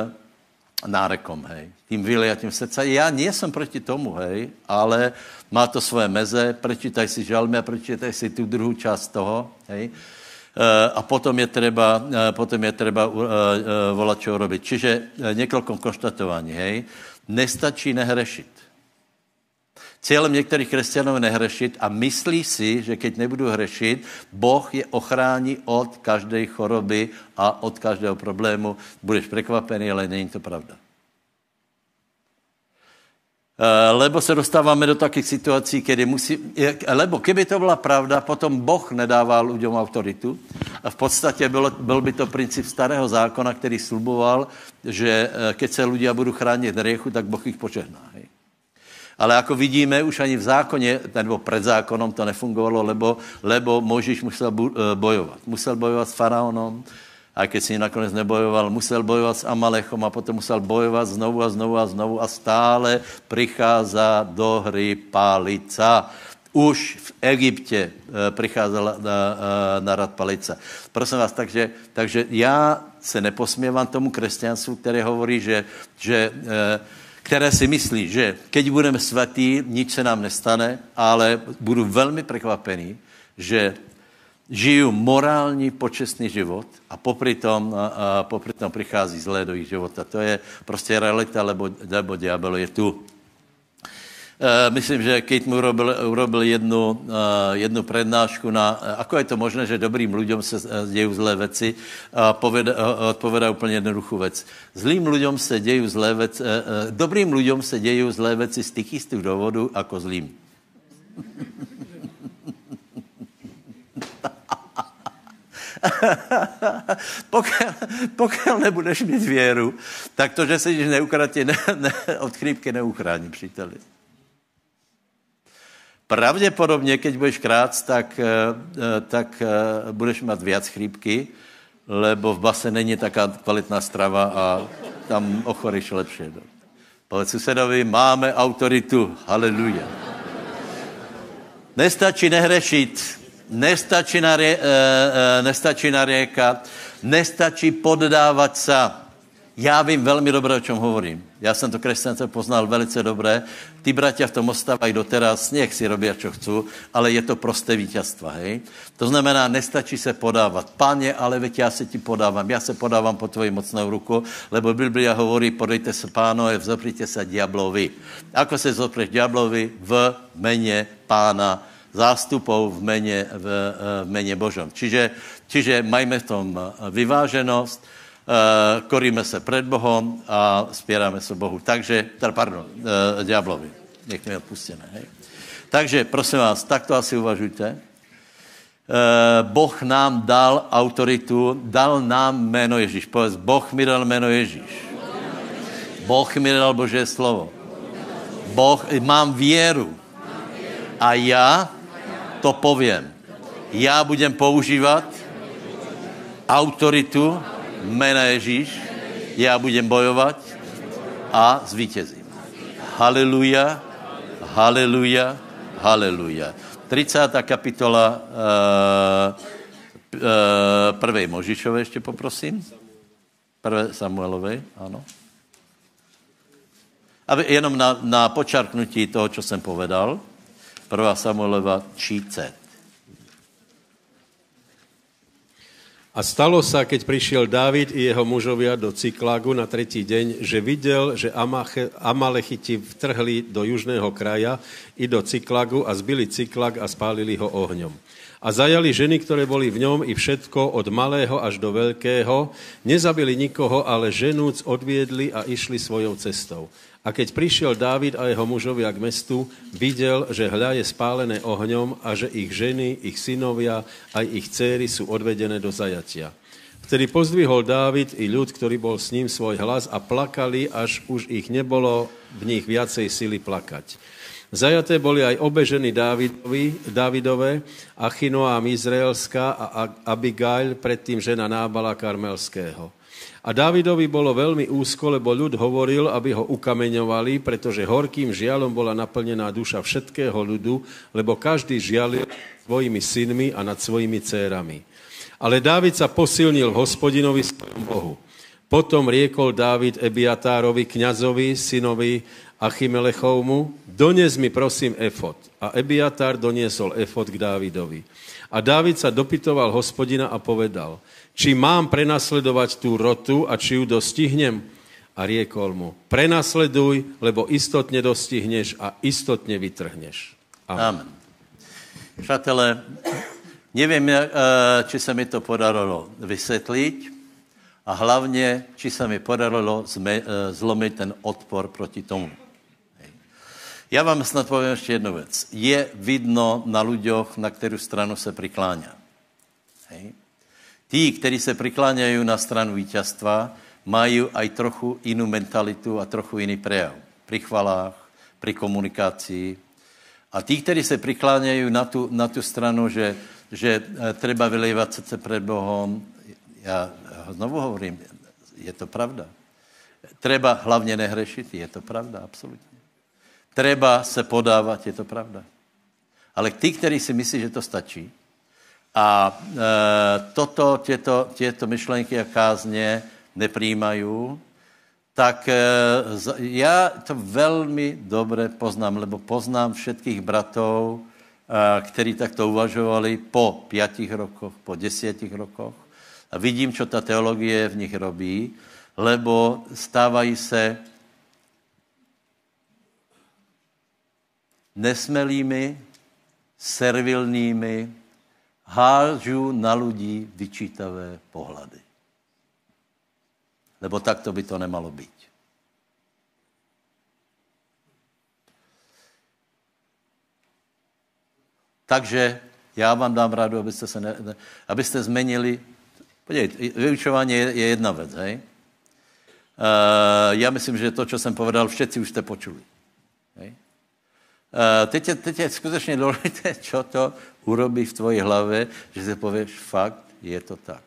nárekom, hej, tím vyliatím srdce. Já nejsem proti tomu, hej, ale má to svoje meze, prečítaj si žalmy a prečítaj si tu druhou část toho, hej. Eh, a potom je třeba, eh, potom je třeba uh, volat, čo robit. Čiže několik konštatování, hej. Nestačí nehrešit. Cílem některých křesťanů je nehrešit a myslí si, že keď nebudu hrešit, Boh je ochrání od každé choroby a od každého problému. Budeš překvapený, ale není to pravda. Eh, lebo se dostáváme do takých situací, kdy musí, lebo keby to byla pravda, potom Boh nedával lidem autoritu. A v podstatě byl, byl by to princip starého zákona, který sluboval, že eh, keď se lidé budou chránit riechu, tak Boh jich požehná. Ale jako vidíme, už ani v zákoně, nebo před zákonom to nefungovalo, lebo, lebo Možíš musel eh, bojovat. Musel bojovat s faraonom, a když si nakonec nebojoval, musel bojovat s Amalechom a potom musel bojovat znovu a znovu a znovu a stále přichází do hry palica. Už v Egyptě eh, přicházela na, eh, na rad palica. Prosím vás, takže, takže já se neposměvám tomu křesťanstvu, které hovorí, že, že které si myslí, že keď budeme svatí, nič se nám nestane, ale budu velmi překvapený, že žiju morální, počestný život a popri tom, a, popri tom přichází zlé do jejich života. To je prostě realita, lebo, lebo diabel je tu. Eh, myslím, že Kate mu urobil, urobil jednu, uh, jednu prednášku na, uh, ako je to možné, že dobrým lidem se dějí zlé věci a poveda, odpovědá úplně jednoduchou věc. Zlým lidem se dějí zlé věci, dobrým lidem se dějí zlé věci z těch istých důvodů jako zlým. *laughs* pokud, pokud nebudeš mít věru, tak to, že se neukratí, ne, ne, od chrípky neuchrání, příteli. Pravděpodobně, keď budeš krát, tak, eh, eh, tak eh, budeš mít víc chrípky, lebo v base není taká kvalitná strava a tam ochoríš lepšie. Povedz susedovi, máme autoritu. Haleluja. Nestačí nehrešit, nestačí, narie, nestačí nariekat, nestačí poddávat se. Já vím velmi dobře, o čem hovorím. Já jsem to křesťance poznal velice dobré. Ty bratia v tom ostávají doteraz, nech si robí, čo chcú, ale je to prosté vítězstva, hej? To znamená, nestačí se podávat. Páně, ale veď já se ti podávám, já se podávám po tvoji mocnou ruku, lebo Biblia hovorí, podejte se pánovi, vzopřite se diablovi. Ako se zopreš diablovi? V meně pána zástupou v meně, v, v meně Božom. Čiže, čiže majme v tom vyváženost, uh, koríme se před Bohem a spíráme se Bohu. Takže, teda pardon, uh, diablovi. Nech mi odpustené. Hej. Takže, prosím vás, tak to asi uvažujte. Boh nám dal autoritu, dal nám jméno Ježíš. Povedz, Boh mi dal jméno Ježíš. Boh mi dal Boží slovo. Boh, mám věru. A já to povím. Já budem používat autoritu, jména Ježíš, já budem bojovat a zvítězím. Haleluja, haleluja, haleluja. 30. kapitola uh, uh, prvej Možišové ještě poprosím. Prvé Samuelové, ano. A jenom na, na počarknutí toho, co jsem povedal. Prvá Samuelova 30. A stalo sa, keď prišiel Dávid i jeho mužovia do Cyklágu na tretí deň, že videl, že Amalechiti vtrhli do južného kraja i do Cyklágu a zbili Cyklag a spálili ho ohňom. A zajali ženy, ktoré boli v ňom i všetko od malého až do veľkého. Nezabili nikoho, ale ženúc odviedli a išli svojou cestou. A keď prišiel Dávid a jeho mužovia k mestu, videl, že hľa je spálené ohňom a že ich ženy, ich synovia, aj ich céry sú odvedené do zajatia. Vtedy pozdvihol Dávid i ľud, ktorý bol s ním svoj hlas a plakali, až už ich nebolo v nich viacej sily plakať. Zajaté boli aj obe ženy Dávidovi, Dávidové, Achinoám Izraelská a Abigail, predtým žena Nábala Karmelského. A Dávidovi bolo veľmi úzko, lebo ľud hovoril, aby ho ukameňovali, pretože horkým žialom bola naplnená duša všetkého ľudu, lebo každý žialil svojimi synmi a nad svojimi cérami. Ale Dávid sa posilnil hospodinovi svojom Bohu. Potom riekol Dávid Ebiatárovi, kňazovi, synovi Achimelechovmu, dones mi prosím efot. A Ebiatár doniesol efot k Dávidovi. A Dávid sa dopytoval hospodina a povedal, či mám prenasledovať tú rotu a či ju dostihnem? A riekol mu, prenasleduj, lebo istotne dostihneš a istotne vytrhneš. Amen. Amen. Přátelé, nevím, eh, či se mi to podarilo vysvětlit a hlavně, či se mi podarilo eh, zlomit ten odpor proti tomu. Já vám snad povím ještě jednu věc. Je vidno na ľuďoch, na kterou stranu se prikláňa. Hej. Tí, kteří se prikláňají na stranu vítězstva, mají aj trochu jinou mentalitu a trochu jiný prejav. Pri chvalách, pri komunikaci. A tí, kteří se prikláňají na tu, na tu stranu, že, že eh, treba vylejvat srdce před Bohem, já znovu hovorím, je to pravda. Treba hlavně nehrešit, je to pravda, absolutně. Treba se podávat, je to pravda. Ale ty, kteří si myslí, že to stačí, a e, toto, těto, těto myšlenky a kázně nepřijímají, tak e, já to velmi dobře poznám, lebo poznám všetkých bratov, e, kteří takto uvažovali po pětich rokoch, po desítich rokoch. A vidím, co ta teologie v nich robí, lebo stávají se nesmelými, servilnými, hážu na lidi vyčítavé pohlady. Lebo takto by to nemalo být. Takže já vám dám radu, abyste, se ne, ne, abyste zmenili. Podívejte, vyučování je, je jedna věc, hej? Uh, já myslím, že to, co jsem povedal, všetci už jste počuli. Hej? Uh, teď, je, teď je skutečně *laughs* důležité, co to urobí v tvoji hlavě, že si pověš, fakt, je to tak.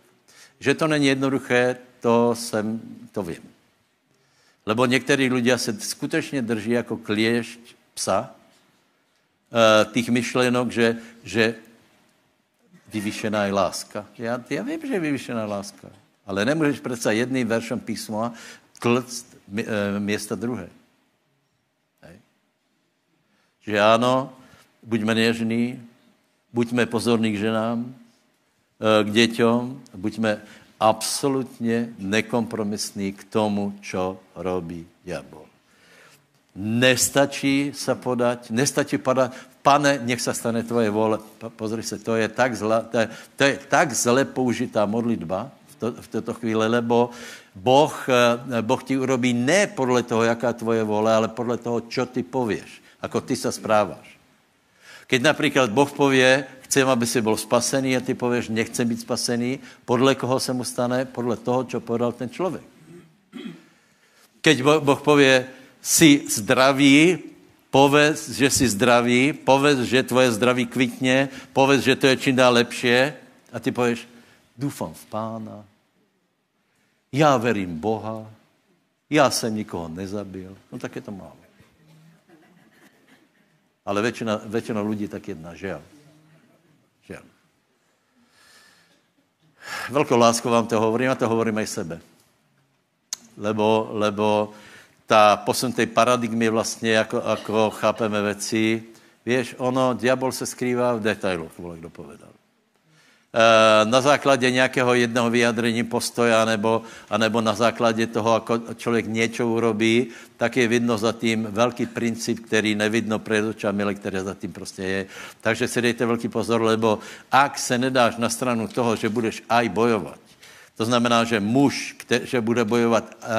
Že to není jednoduché, to jsem, to vím. Lebo některý lidé se skutečně drží jako kliešť psa, uh, těch myšlenok, že, že vyvýšená je láska. Já, já vím, že je vyvýšená láska, ale nemůžeš přece jedným veršem písma tlct uh, města druhé. Že ano, buďme něžní, buďme pozorní k ženám, eh, k děťom, buďme absolutně nekompromisní k tomu, co robí diabol. Nestačí se podat, nestačí padat, pane, nech se stane tvoje vole. Pozri se, to je tak, zla, to je, to je tak zle použitá modlitba v, to, v této chvíli, lebo boh, eh, boh ti urobí ne podle toho, jaká tvoje vole, ale podle toho, čo ty pověš, ako ty se správáš. Keď například Boh pově, chcem, aby si byl spasený a ty pověš, nechcem být spasený, podle koho se mu stane? Podle toho, co podal ten člověk. Keď Boh pově, jsi zdravý, povedz, že jsi zdravý, povedz, že tvoje zdraví kvitně, povedz, že to je čím dál lepší a ty pověš, doufám v pána, já verím Boha, já jsem nikoho nezabil, no tak je to málo. Ale většina, většina lidí tak jedná, že jo? Že jo. Velkou láskou vám to hovorím a to hovorím i sebe. Lebo, lebo ta posun té paradigmy vlastně, jako, jako chápeme věci, víš, ono, diabol se skrývá v vole, kdo povedal. Na základě nějakého jednoho vyjadrení postoja nebo, anebo na základě toho, ako člověk něco urobí, tak je vidno za tím velký princip, který nevidno před očami, ale který za tím prostě je. Takže si dejte velký pozor, lebo ak se nedáš na stranu toho, že budeš aj bojovat, to znamená, že muž, který, že bude bojovat, uh,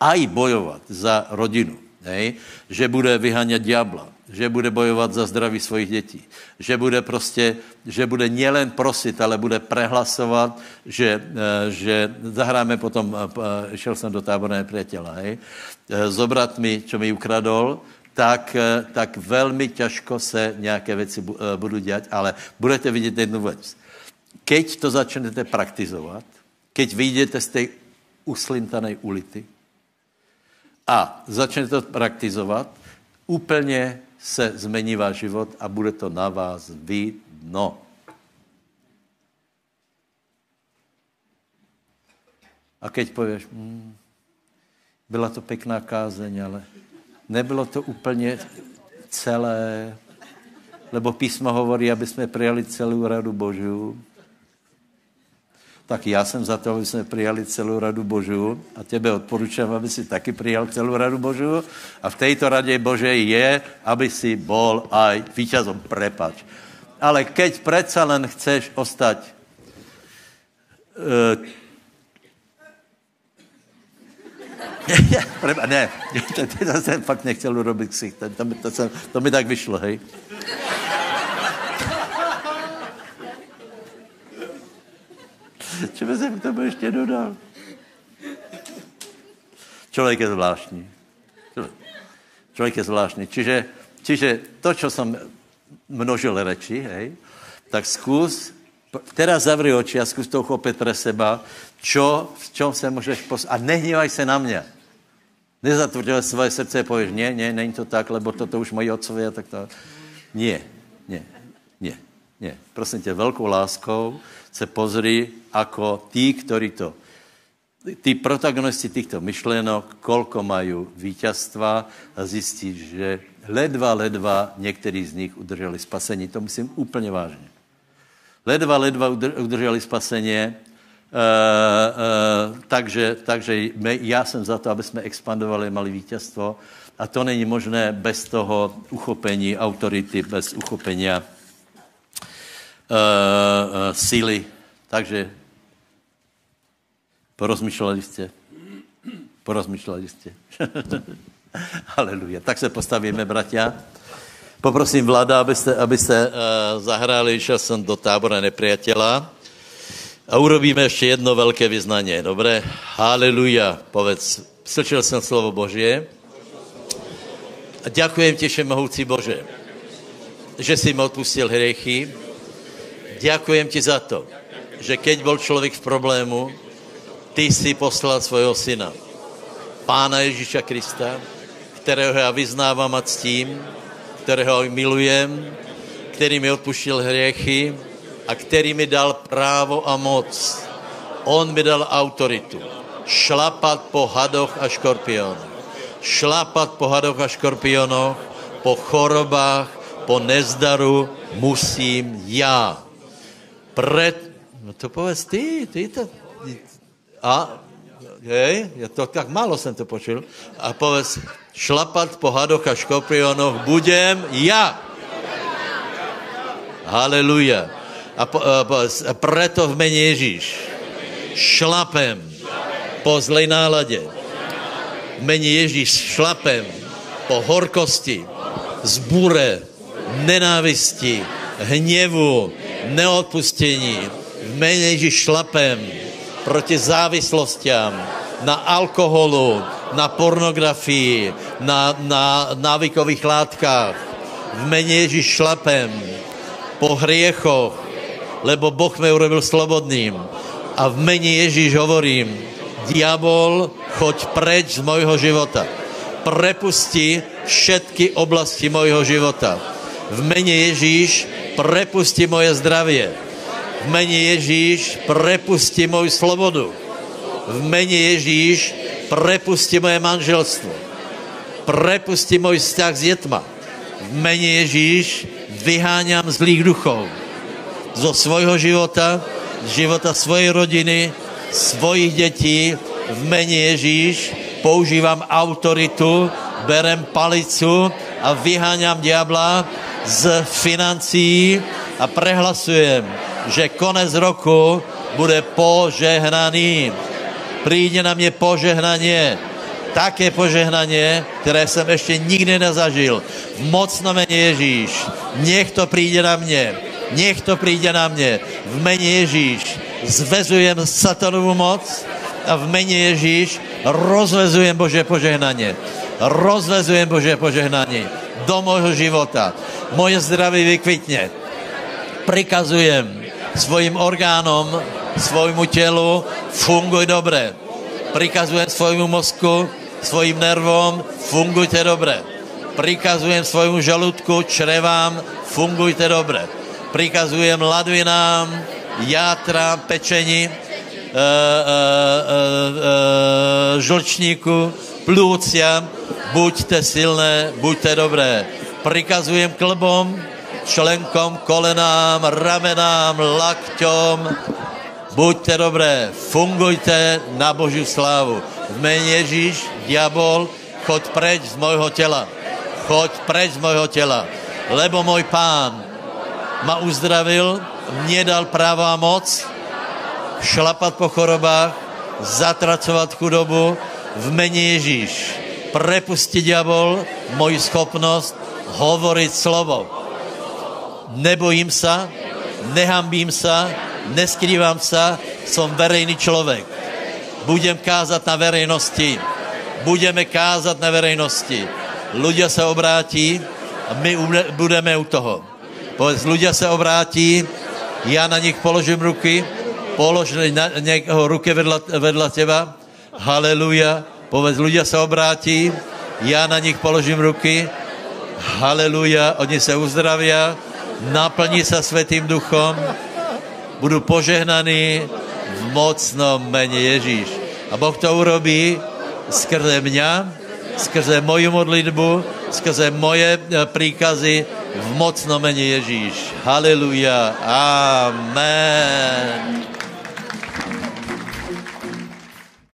aj bojovat za rodinu, hej? že bude vyhánět diabla, že bude bojovat za zdraví svojich dětí, že bude prostě, že bude nielen prosit, ale bude prehlasovat, že, uh, že zahráme potom, uh, šel jsem do táborné priateľa, hej? zobrat mi, čo mi ukradol, tak, tak velmi těžko se nějaké věci budou dělat, ale budete vidět jednu věc. Keď to začnete praktizovat, keď vyjdete z té uslintané ulity a začnete to praktizovat, úplně se zmení váš život a bude to na vás vidno. A keď pověš, hmm, byla to pěkná kázeň, ale nebylo to úplně celé, lebo písmo hovorí, aby jsme přijali celou radu Božů, tak já jsem za to, aby jsme přijali celou radu Božů a tebe odporučujem, aby si taky přijal celou radu Božů a v této radě Bože je, aby si bol aj víťazom, prepač. Ale keď predsa len chceš ostať uh, *laughs* ne, to, to jsem fakt nechtěl urobit ksich, to, to, to, to, to mi tak vyšlo, hej. *laughs* By jsem k tomu ještě dodal? Člověk je zvláštní. Člověk je zvláštní. Čiže, čiže to, co jsem množil reči, hej, tak zkus, teda zavři oči a zkus to uchopit pre seba, čo, v čem se můžeš pos... A nehnívaj se na mě. Nezatvrdil svoje srdce a pověš, ne, ne, není to tak, lebo toto už moji otcově, tak to... Nie, nie, nie. Prosím tě, velkou láskou se pozri, ako tí, ktorí to tí protagonisti týchto myšlenok, kolko mají vítězstva a zjistí, že ledva, ledva některý z nich udrželi spasení. To myslím úplně vážně. Ledva, ledva udrželi spasení, uh, uh, takže, takže my, já jsem za to, aby jsme expandovali, mali vítězstvo a to není možné bez toho uchopení autority, bez uchopení uh, síly. Takže porozmýšleli jste. Porozmýšleli jste. *laughs* Haleluja. Tak se postavíme, bratia. Poprosím vláda, abyste, abyste uh, zahráli, šel jsem do tábora nepriateľa. A urobíme ještě jedno velké vyznání. Dobré? Haleluja. Povedz, slyšel jsem slovo Božie. A děkujem ti, všemohoucí Bože, že jsi mi odpustil hriechy. Děkujem ti za to, že keď byl člověk v problému, ty si poslal svého syna, Pána Ježíša Krista, kterého já vyznávám a ctím, kterého milujem, který mi odpuštil hriechy a který mi dal právo a moc. On mi dal autoritu. Šlapat po hadoch a škorpionech. Šlapat po hadoch a škorpionoch, po chorobách, po nezdaru musím já. Pred... No to povedz ty, ty to... A hej, je to tak málo jsem to počul. A povedz, šlapat po hadoch a škorpionoch budem ja. Haleluja. A, po, a, povedz, a preto v mene Ježíš šlapem po zlej náladě. V mene Ježíš šlapem po horkosti, zbure, nenávisti, hněvu, neodpustění. V mene Ježíš šlapem proti závislostiam, na alkoholu, na pornografii, na, na návykových látkách. V mene Ježíš šlapem po hriechoch, lebo Boh me urobil slobodným. A v mene Ježíš hovorím, diabol, choď preč z mojho života. Prepusti všetky oblasti mojho života. V mene Ježíš prepusti moje zdravie v mene Ježíš prepusti moju slobodu. V mene Ježíš prepusti moje manželstvo. Prepusti můj vzťah s dětma. V mene Ježíš vyháňam zlých duchov zo svojho života života svojej rodiny, svojich dětí v mene Ježíš. Používám autoritu, berem palicu a vyháňam diabla z financí a prehlasujem, že konec roku bude požehnaný. Príde na mě požehnanie, také požehnanie, které jsem ještě nikdy nezažil. Moc na mene Ježíš. Nech to přijde na mě. Nech to přijde na mě. V mene Ježíš zvezujem satanovou moc a v mene Ježíš rozvezujem Bože požehnanie. Rozvezujem Bože požehnanie do môjho života. Moje zdraví vykvitne. Prikazujem svojim orgánom, svojmu tělu, funguj dobre. Prikazujem svojmu mozku, svojim nervom, fungujte dobre. Prikazujem svojmu žaludku, črevám, fungujte dobre. Prikazujem ladvinám, játrám, pečení, e, e, e, e, žlčníku, plúciam, buďte silné, buďte dobré. Prikazujem klbom, členkom, kolenám, ramenám, lakťom, buďte dobré, fungujte na Božiu slávu. V mene Ježíš, diabol, choď preč z mojho těla. Choď preč z mojho těla. Lebo můj pán ma uzdravil, mě dal práva moc šlapat po chorobách, zatracovat chudobu v mene Ježíš. Prepustí diabol moji schopnost hovoriť slovo. Nebojím sa, nehambím sa, neskrývám sa, som verejný človek budem kázat na verejnosti. Budeme kázat na verejnosti. Ľudia se obrátí a my budeme u toho. Povedz, ľudia se obrátí, já na nich položím ruky, polož na někoho ruky vedla, vedla teba. Haleluja. Povedz, ľudia se obrátí, já na nich položím ruky. Haleluja. Oni se uzdraví, naplní se světým duchom, budu požehnaný, v mocnom mene Ježíš. A Boh to urobí skrze mňa, skrze moju modlitbu, skrze moje e, príkazy v mocnom mene Ježíš. Haleluja. Amen.